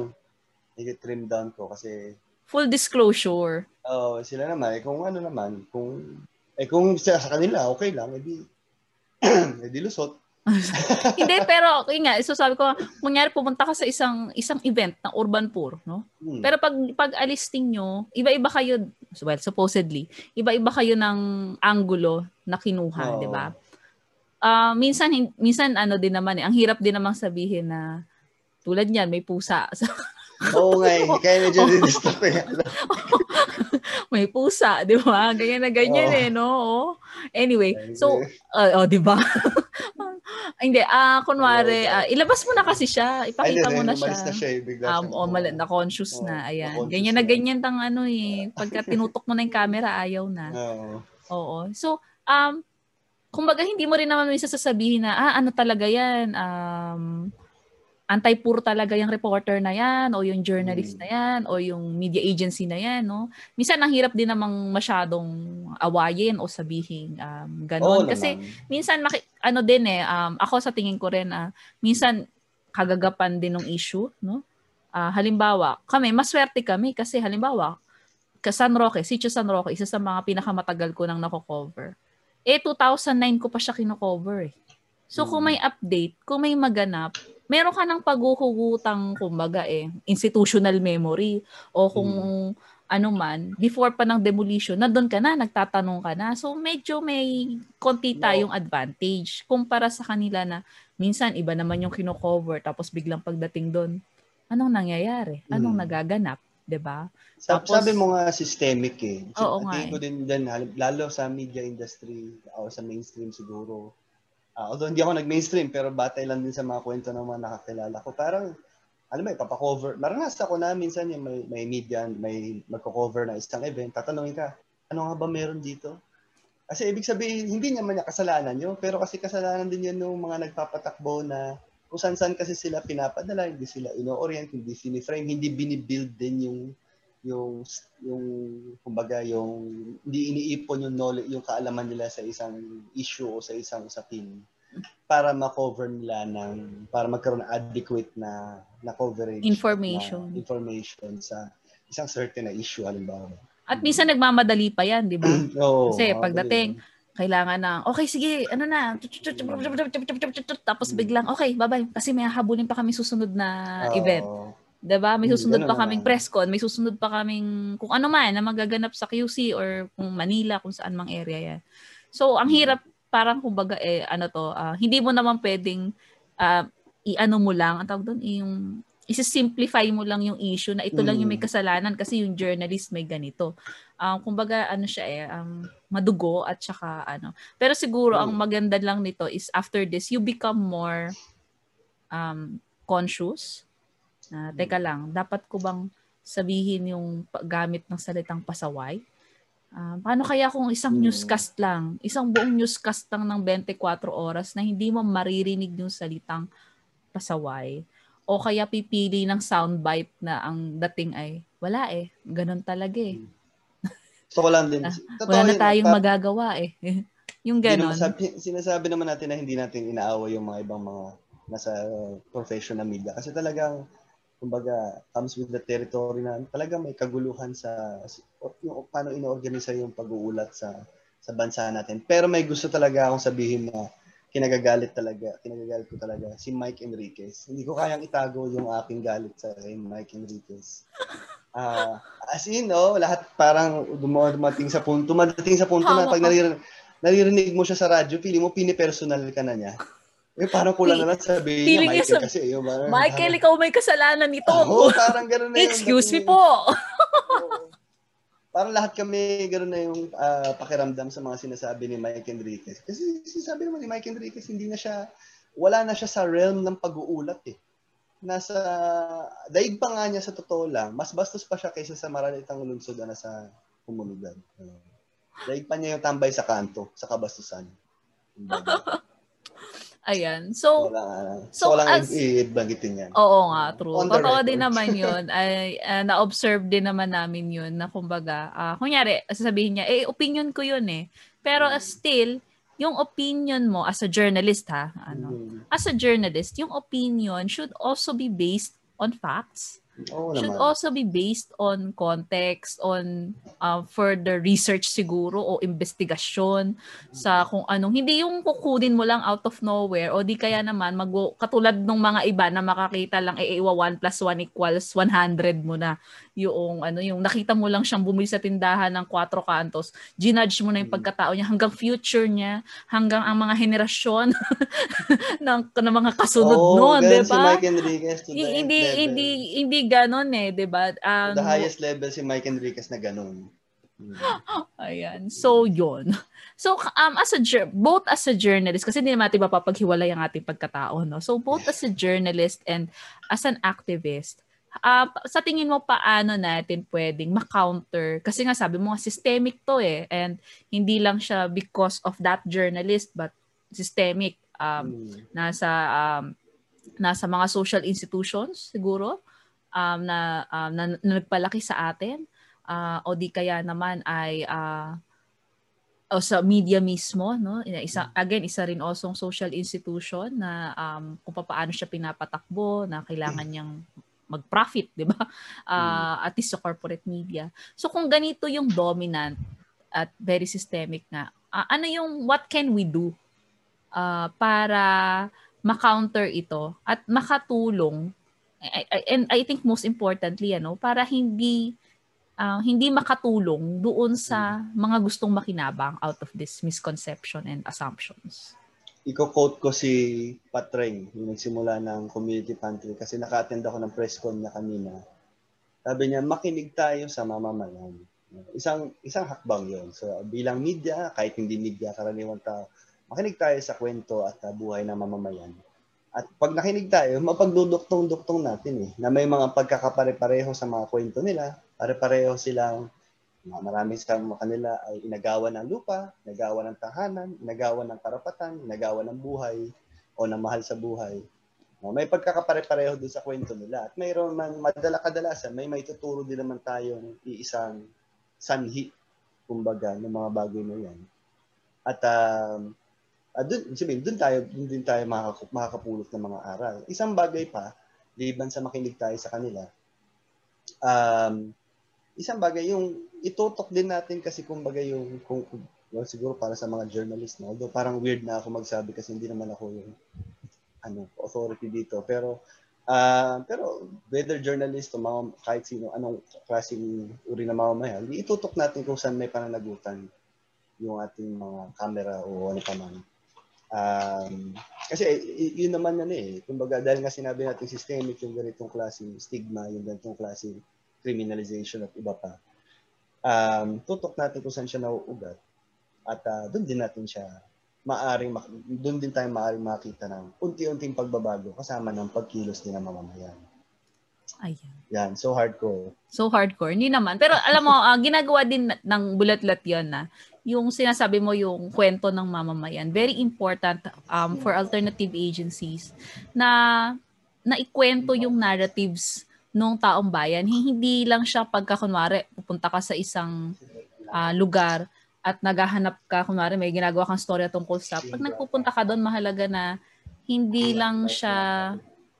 i-trim down ko kasi full disclosure. oh, sila naman, eh, kung ano naman, kung eh kung sa, sa kanila, okay lang, edi, edi lusot. Hindi, pero yun nga, so sabi ko, kunyari pumunta ka sa isang isang event ng Urban Poor, no? Hmm. Pero pag pag alisting nyo, iba-iba kayo, well, supposedly, iba-iba kayo ng angulo na kinuha, Oo. di ba? Ah, minsan minsan ano din naman eh, ang hirap din namang sabihin na tulad niyan, may pusa. Oo nga eh, kaya medyo didistract ko yan. may pusa, di ba? Ganyan na ganyan Oo. eh, no? Anyway, so, uh, oh, di ba? Hindi, ah, kunwari, ah, ilabas mo na kasi siya, ipakita mo na umalis siya. na siya eh, bigla Um, o mali, na-conscious Oo, na, ayan. na-conscious Ganyan na na. ganyan tang ano eh. Pagka tinutok mo na yung camera, ayaw na. Oo. Oo. So, um, kumbaga hindi mo rin naman minsan sasabihin na, ah, ano talaga yan, um, anti-puro talaga yung reporter na yan, o yung journalist Mm. na yan, o yung media agency na yan, no? Minsan, ang hirap din namang masyadong awayin o sabihin um, Oo ganon. Kasi, naman. minsan maki, ano din eh um, ako sa tingin ko rin ah, minsan kagagapan din ng issue no Ah, halimbawa kami maswerte kami kasi halimbawa ka San Roque Sitio San Roque isa sa mga pinakamatagal ko nang nako-cover eh 2009 ko pa siya kino-cover eh so kung Mm. may update kung may maganap meron ka ng paghuhugutang kumbaga eh institutional memory o kung ano man, before pa ng demolition, nandun ka na, nagtatanong ka na. So, medyo may konti No. tayong advantage kumpara sa kanila na minsan iba naman yung kino-cover tapos biglang pagdating doon, anong nangyayari? Anong Mm. nagaganap? 'Di ba? Tapos- sabi mo nga systemic eh. Oo nga Tingin ko din din, halim- lalo sa media industry o sa mainstream siguro. Ah, although hindi ako nag-mainstream, pero batay lang din sa mga kwento ng mga nakakilala ko. Parang, alam mo, ipapakover. Naranasan ko na minsan yung may, may media, may magko-cover na isang event. Tatanungin ka, ano nga ba meron dito? Kasi ibig sabihin, hindi naman niya kasalanan yun, pero kasi kasalanan din yun ng mga nagpapatakbo na kung saan-saan kasi sila pinapadala, hindi sila ino-orient, hindi siniframe, hindi binibuild din yung yung yung kumbaga yung hindi iniipon yung knowledge yung kaalaman nila sa isang issue o sa isang usapin para ma-cover nila ng para magkaroon ng adequate na na coverage Information. na information sa isang certain na issue halimbawa. At minsan nagmamadali pa 'yan, 'di ba? Oo. Kasi pagdating, kailangan na, okay, sige, ano na, tapos biglang, okay, bye-bye, kasi may hahabulin pa kami susunod na event. 'Diba? May susunod pa kaming naman. press con, may susunod pa kaming kung ano man na magaganap sa QC or kung Manila, kung saan mang area yan. So, ang Mm. hirap parang kumbaga eh ano to, ah, hindi mo naman pwedeng ah, i-ano mo lang, ang tawag doon, yung isi-simplify mo lang yung issue na ito lang yung may Mm. kasalanan kasi yung journalist may ganito. Um, kumbaga ano siya eh, um, madugo at saka ano. Pero siguro ang Mm. maganda lang nito is after this, you become more um, conscious. Na, teka lang, dapat ko bang sabihin yung gamit ng salitang pasaway? Ah, paano kaya kung isang Mm. newscast lang, isang buong newscast lang ng 24 oras na hindi mo maririnig yung salitang pasaway? O kaya pipili ng soundbite na ang dating ay, wala eh, ganun talaga eh. Gusto ko lang din. Ah, Totoo Wala na yun, tayong pa- magagawa eh. yung hindi naman ganon. sabi- sinasabi naman natin na hindi natin inaaway yung mga ibang mga nasa uh, professional media. Kasi talagang, kumbaga, comes with the territory na talagang may kaguluhan sa, yung, paano inoorganisa yung pag-uulat sa sa bansa natin. Pero may gusto talaga akong sabihin na kinagagalit talaga, kinagagalit ko talaga si Mike Enriquez. Hindi ko kayang itago yung aking galit sa kay Mike Enriquez. Ah, as in, no, lahat parang dumating sa punto, dumating sa punto na pag naririnig, naririnig mo siya sa radyo, feeling mo pinipersonal ka na niya. Eh, parang kulang na lang sabihin Feeling niya Michael, sa- kasi yung parang, Michael, ikaw may kasalanan nito. Oo, parang gano'n na yung Excuse me po. Oo. Parang lahat kami gano'n na yung ah, pakiramdam sa mga sinasabi ni Mike Enriquez. Kasi sinasabi naman ni Mike Enriquez, hindi na siya, wala na siya sa realm ng pag-uulat eh. Nasa, daig pa nga niya sa totoo lang, mas bastos pa siya kaysa sa maralitang lungsod na nasa komunidad. Uh, daig pa niya yung tambay sa kanto, sa kabastusan. Ayan. So, Wala so So, lang as- i-banggitin yan. Oo nga, true. On Totoo din naman yun. Ay, ah, na-observe din naman namin yun na kumbaga, ah, kunyari, sasabihin niya, eh, opinion ko yun eh. Pero Mm. still, yung opinion mo as a journalist ha, ano, Mm. as a journalist, yung opinion should also be based on facts. Oo Should naman. also be based on context, on uh, further research siguro o investigasyon sa kung anong hindi yung kukunin mo lang out of nowhere o di kaya naman mag katulad ng mga iba na makakita lang eh iwa 1 plus 1 equals 100 mo na yung ano yung nakita mo lang siyang bumili sa tindahan ng Quatro Cantos ginudge mo na yung Mm. pagkatao niya hanggang future niya hanggang ang mga henerasyon ng, ng mga kasunod Oo, noon di si ba Mike Enriquez to the hindi level. hindi hindi ganon eh 'di ba um, To the highest level si Mike Enriquez na. Mm. Ayan. So, yon So, um, as a, both as a journalist, kasi hindi naman natin mapapaghiwalay ang ating pagkatao, no? So, both as a journalist and as an activist, uh, sa tingin mo, paano natin pwedeng ma-counter? Kasi nga sabi mo, systemic to eh. And hindi lang siya because of that journalist, but systemic. Um, Mm. nasa um, nasa mga social institutions siguro um, na, um, na, na nagpalaki sa atin Ah, o di kaya naman ay ah, o sa media mismo no isa again isa rin also social institution na um, kung paano siya pinapatakbo na kailangan niyang mag-profit, 'di ba? Ah, at least sa corporate media. So kung ganito yung dominant at very systemic nga, ah, ano yung what can we do ah, para ma-counter ito at makatulong I- I- and I think most importantly ano para hindi ah, hindi makatulong doon sa mga gustong makinabang out of this misconception and assumptions. Iko-quote ko si Patreng, yung nagsimula ng community pantry kasi naka-attend ako ng press con niya kanina. Sabi niya, makinig tayo sa mamamayan. Isang isang hakbang yon. So bilang media, kahit hindi media, karaniwan tao, makinig tayo sa kwento at uh, buhay ng mamamayan. At pag nakinig tayo, mapagduduktong-duktong natin eh, na may mga pagkakapare-pareho sa mga kwento nila, pare-pareho silang marami sa kanila ay inagawan ng lupa, inagawan ng tahanan, inagawan ng karapatan, inagawan ng buhay o ng mahal sa buhay. No, may pagkakapare-pareho doon sa kwento nila. At mayroon man, madala kadalasan, may may tuturo din naman tayong iisang sanhi, kumbaga, ng mga bagay na yan. At um, uh, dun, sabihin, dun tayo, dun din tayo makaka- makakapulot ng mga aral. Isang bagay pa, liban sa makinig tayo sa kanila, um, isang bagay, yung itutok din natin kasi kumbaga yung, kung, well, siguro para sa mga journalist, no? although parang weird na ako magsabi kasi hindi naman ako yung ano, authority dito. Pero Uh, pero whether journalist o mga, kahit sino, anong klaseng uri ng mamamayan, itutok natin kung saan may pananagutan yung ating mga camera o ano pa man. Um, kasi yun naman yan eh. Kumbaga dahil nga sinabi natin systemic yung ganitong klaseng stigma, yung ganitong klaseng criminalization at iba pa. Um, tutok natin kung saan siya nauugat at uh, doon din natin siya maaring doon din tayo maaring makita ng unti-unting pagbabago kasama ng pagkilos din ng mamamayan. Ayan. Yan, so hardcore. So hardcore. Hindi naman. Pero alam mo, uh, ginagawa din ng bulat-lat yon na yung sinasabi mo yung kwento ng mamamayan. Very important um, for alternative agencies na na ikwento yung narratives ng taong bayan. Hindi lang siya pagka kunwari pupunta ka sa isang uh, lugar at naghahanap ka, kunwari may ginagawa kang storya tungkol sa, pag nagpupunta ka doon, mahalaga na hindi lang siya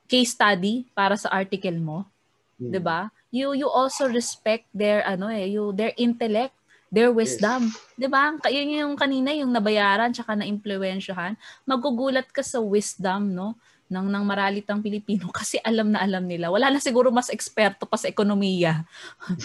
case study para sa article mo. Hmm. 'Di ba? You you also respect their ano eh, you their intellect, their wisdom. Yes. 'Di ba? Yun yung kanina yung nabayaran tsaka na impluwensyahan. Magugulat ka sa wisdom, no? Ng ng maralitang Pilipino kasi alam na alam nila. Wala na siguro mas eksperto pa sa ekonomiya.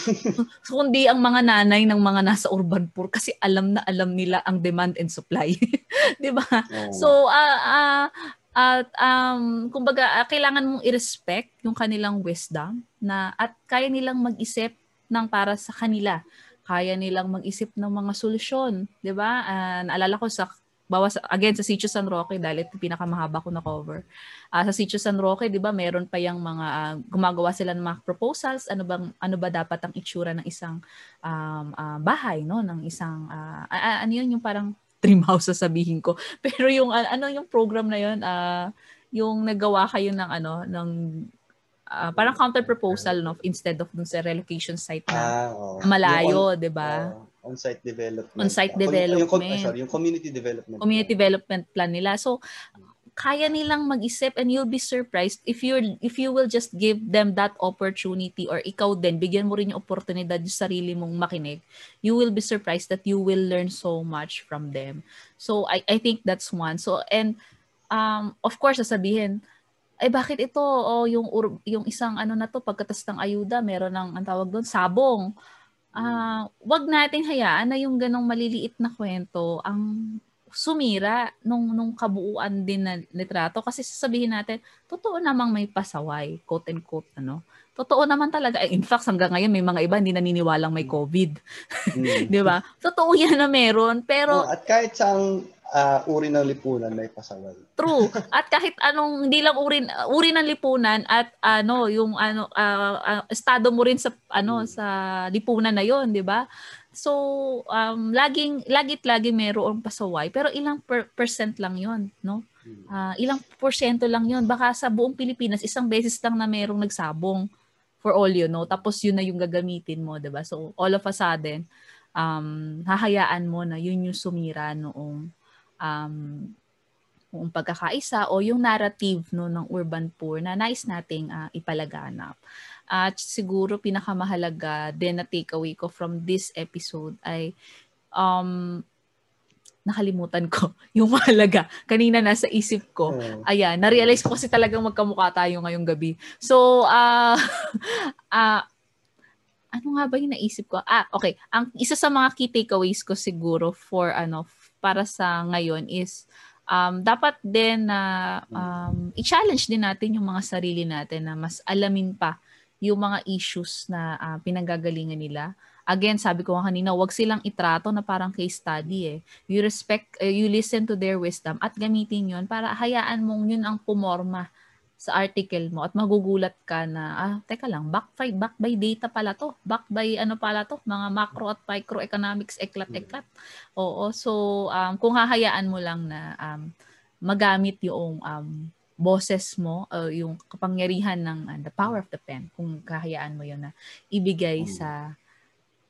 Kundi ang mga nanay ng mga nasa urban poor kasi alam na alam nila ang demand and supply. 'Di ba? Oh. So uh, uh, at um kumbaga uh, kailangan mong i-respect yung kanilang wisdom na at kaya nilang mag-isip ng para sa kanila. Kaya nilang mag-isip ng mga solusyon, 'di ba? Uh, naalala ko sa bawas again sa Sitio San Roque dahil ito pinakamahaba ko na cover. Uh, sa Sitio San Roque, 'di ba, meron pa yang mga uh, gumagawa sila ng mga proposals, ano bang ano ba dapat ang itsura ng isang um, uh, bahay, no, ng isang uh, uh, ano 'yun yung parang dream house sasabihin ko. Pero yung uh, ano yung program na 'yon, uh, yung nagawa kayo ng ano ng uh, parang counter proposal no instead of dun sa relocation site na ah, oh. malayo, 'di ba? Oh on-site development. On-site development. Yung, sorry, yung community development. Community plan. development plan nila. So, kaya nilang mag-isip and you'll be surprised if you if you will just give them that opportunity or ikaw din bigyan mo rin yung oportunidad yung sarili mong makinig you will be surprised that you will learn so much from them so i i think that's one so and um of course sasabihin ay bakit ito oh, yung yung isang ano na to pagkatas ng ayuda meron ng ang tawag doon sabong uh, wag nating hayaan na yung ganong maliliit na kwento ang sumira nung nung kabuuan din na litrato. Kasi sasabihin natin totoo namang may pasaway quote and quote ano? Totoo naman talaga. In fact hanggang ngayon may mga iba hindi naniniwalang may covid. Mm. 'di ba? Totoo yan na meron pero oh, at kahit sa uh, uri ng lipunan may pasaway. True. At kahit anong hindi lang uri uri ng lipunan at ano yung ano uh, uh, estado mo rin sa ano hmm. sa lipunan na 'yon, 'di ba? So um laging lagit lagi mayroong pasaway pero ilang per- percent lang 'yon, no? Uh, ilang porsyento lang 'yon. Baka sa buong Pilipinas isang beses lang na mayroong nagsabong for all you know. Tapos yun na yung gagamitin mo, 'di ba? So all of a sudden um hahayaan mo na yun yung sumira noong um, kung pagkakaisa o yung narrative no ng urban poor na nais nating uh, ipalaganap. At siguro pinakamahalaga din na takeaway ko from this episode ay um, nakalimutan ko yung mahalaga. Kanina nasa isip ko. Oh. Ayan, na-realize ko kasi talagang magkamukha tayo ngayong gabi. So, uh, uh, ano nga ba yung naisip ko? Ah, okay. Ang isa sa mga key takeaways ko siguro for ano para sa ngayon is um, dapat din na um, i-challenge din natin yung mga sarili natin na mas alamin pa yung mga issues na uh, pinanggagalingan nila. Again, sabi ko kanina, wag silang itrato na parang case study eh. You respect, uh, you listen to their wisdom at gamitin yon para hayaan mong yun ang pumorma sa article mo at magugulat ka na, ah, teka lang, back, by, back by data pala to. Back by ano pala to, mga macro at microeconomics, eklat-eklat. Oo, so um, kung hahayaan mo lang na um, magamit yung um, boses mo, uh, yung kapangyarihan ng uh, the power of the pen, kung kahayaan mo yun na ibigay hmm. sa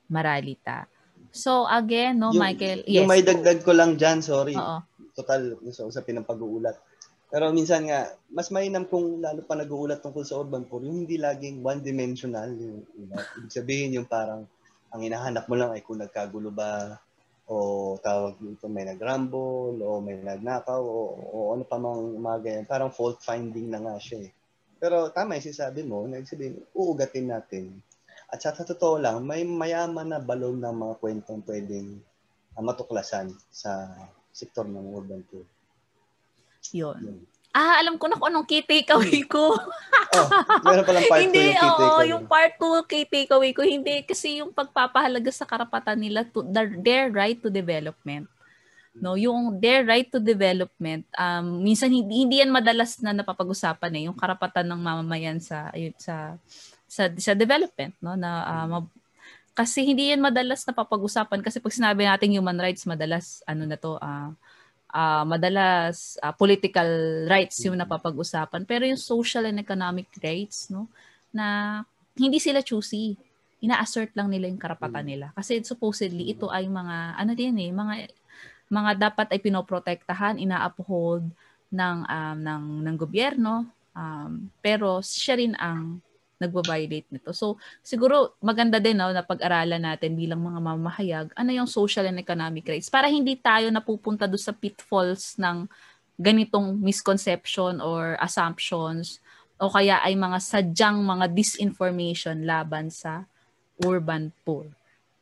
maralita. So again, no, yung, Michael, yes. Yung may dagdag ko lang dyan, sorry. Oo. Total, sa, sa pinapag-uulat pero minsan nga, mas mainam kung lalo pa nag-uulat tungkol sa urban poor, yung hindi laging one-dimensional. Yung, yung, ibig sabihin yung parang, ang hinahanap mo lang ay kung nagkagulo ba, o tawag dito may nagrumble, o may nagnakaw, o, o ano pa mang mga ganyan. Parang fault finding na nga siya eh. Pero tama yung sinasabi mo, nagsabihin, uugatin natin. At sa totoo lang, may mayaman na balon ng mga kwentong pwedeng uh, matuklasan sa sektor ng urban tour. Yun. Yun. Ah, alam ko na kung anong key takeaway ko. oh, meron palang part 2 hindi, yung key takeaway. Oo, yung part 2 key takeaway ko. Hindi, kasi yung pagpapahalaga sa karapatan nila, to, their, their right to development. No, yung their right to development, um, minsan hindi, hindi yan madalas na napapag-usapan eh, yung karapatan ng mamamayan sa sa sa, sa development, no, na uh, kasi hindi yan madalas napapag-usapan kasi pag sinabi natin human rights, madalas ano na to, uh, uh, madalas uh, political rights yung napapag-usapan. Pero yung social and economic rights no na hindi sila choosy. Ina-assert lang nila yung karapatan nila. Kasi supposedly ito ay mga ano din eh mga mga dapat ay pinoprotektahan ina-uphold ng um, ng ng gobyerno. Um, pero siya rin ang nagbo-violate nito. So, siguro maganda din no, na pag-aralan natin bilang mga mamahayag, ano yung social and economic rights para hindi tayo napupunta do sa pitfalls ng ganitong misconception or assumptions o kaya ay mga sadyang mga disinformation laban sa urban poor.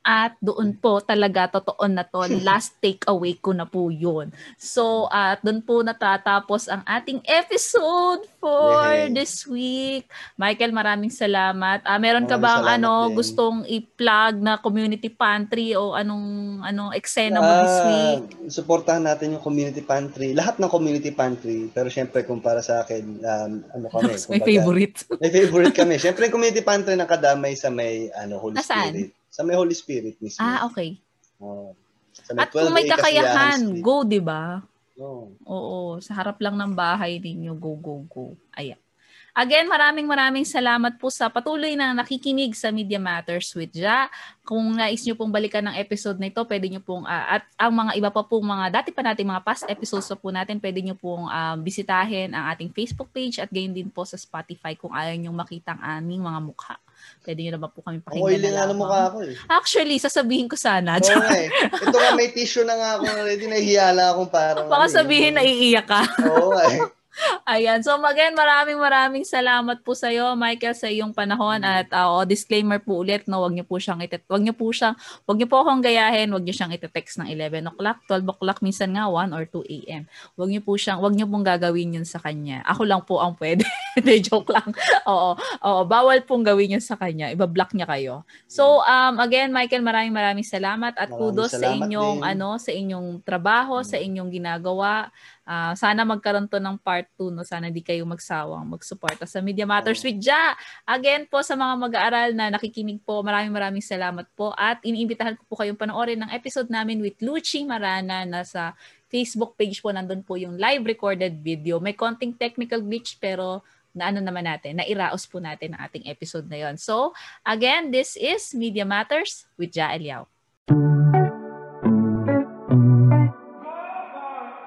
At doon po talaga totoo na to. Last takeaway ko na po yun. So at doon po natatapos ang ating episode for Yay. this week. Michael, maraming salamat. Uh, meron ka bang ano din. gustong i-plug na community pantry o anong ano eksena mo uh, this ah, week? Suportahan natin yung community pantry. Lahat ng community pantry. Pero syempre kung para sa akin, um, ano kami. may favorite. may favorite kami. Syempre yung community pantry na kadamay sa may ano, Holy Nasaan? Spirit. Sa may Holy Spirit mismo. Ah, okay. Oh. Sa At kung may kakayahan, go, di ba? Oh. Oo, sa harap lang ng bahay ninyo, go, go, go. Ayan. Again, maraming maraming salamat po sa patuloy na nakikinig sa Media Matters with Ja. Kung nais nyo pong balikan ng episode na ito, pwede nyo pong, uh, at ang mga iba pa pong mga dati pa natin mga past episodes po natin, pwede nyo pong uh, bisitahin ang ating Facebook page at gayon din po sa Spotify kung ayaw nyo makita ang aming mga mukha. Pwede nyo naman po kami pakinggan Oily na lang mukha ako eh. Actually, sasabihin ko sana. Oo nga eh. Ito nga may tissue na nga ako already. Nahihiya lang akong parang. Baka ano, sabihin na iiyak ka. Oo nga eh. Ayan. So again, maraming maraming salamat po sa iyo, Michael, sa iyong panahon at uh, oh, disclaimer po ulit, no, wag niyo po siyang itet wag niyo po siyang wag niyo po akong gayahin, wag niyo siyang i-text ng 11 o'clock, 12 o'clock, minsan nga 1 or 2 AM. Wag niyo po siyang wag niyo pong gagawin 'yun sa kanya. Ako lang po ang pwede. Hindi joke lang. Oo. Oo, bawal pong gawin 'yun sa kanya. Iba-block niya kayo. So um again, Michael, maraming maraming salamat at maraming kudos salamat sa inyong din. ano, sa inyong trabaho, hmm. sa inyong ginagawa. Uh, sana magkaroon to ng part 2, no? Sana di kayo magsawang magsuporta sa Media Matters with Ja. Again po sa mga mag-aaral na nakikinig po, maraming maraming salamat po at iniimbitahan ko po kayong panoorin ng episode namin with Luchi Marana na sa Facebook page po nandun po yung live recorded video. May konting technical glitch pero na ano naman natin, na iraos po natin ang ating episode na yon. So, again, this is Media Matters with Ja Eliao.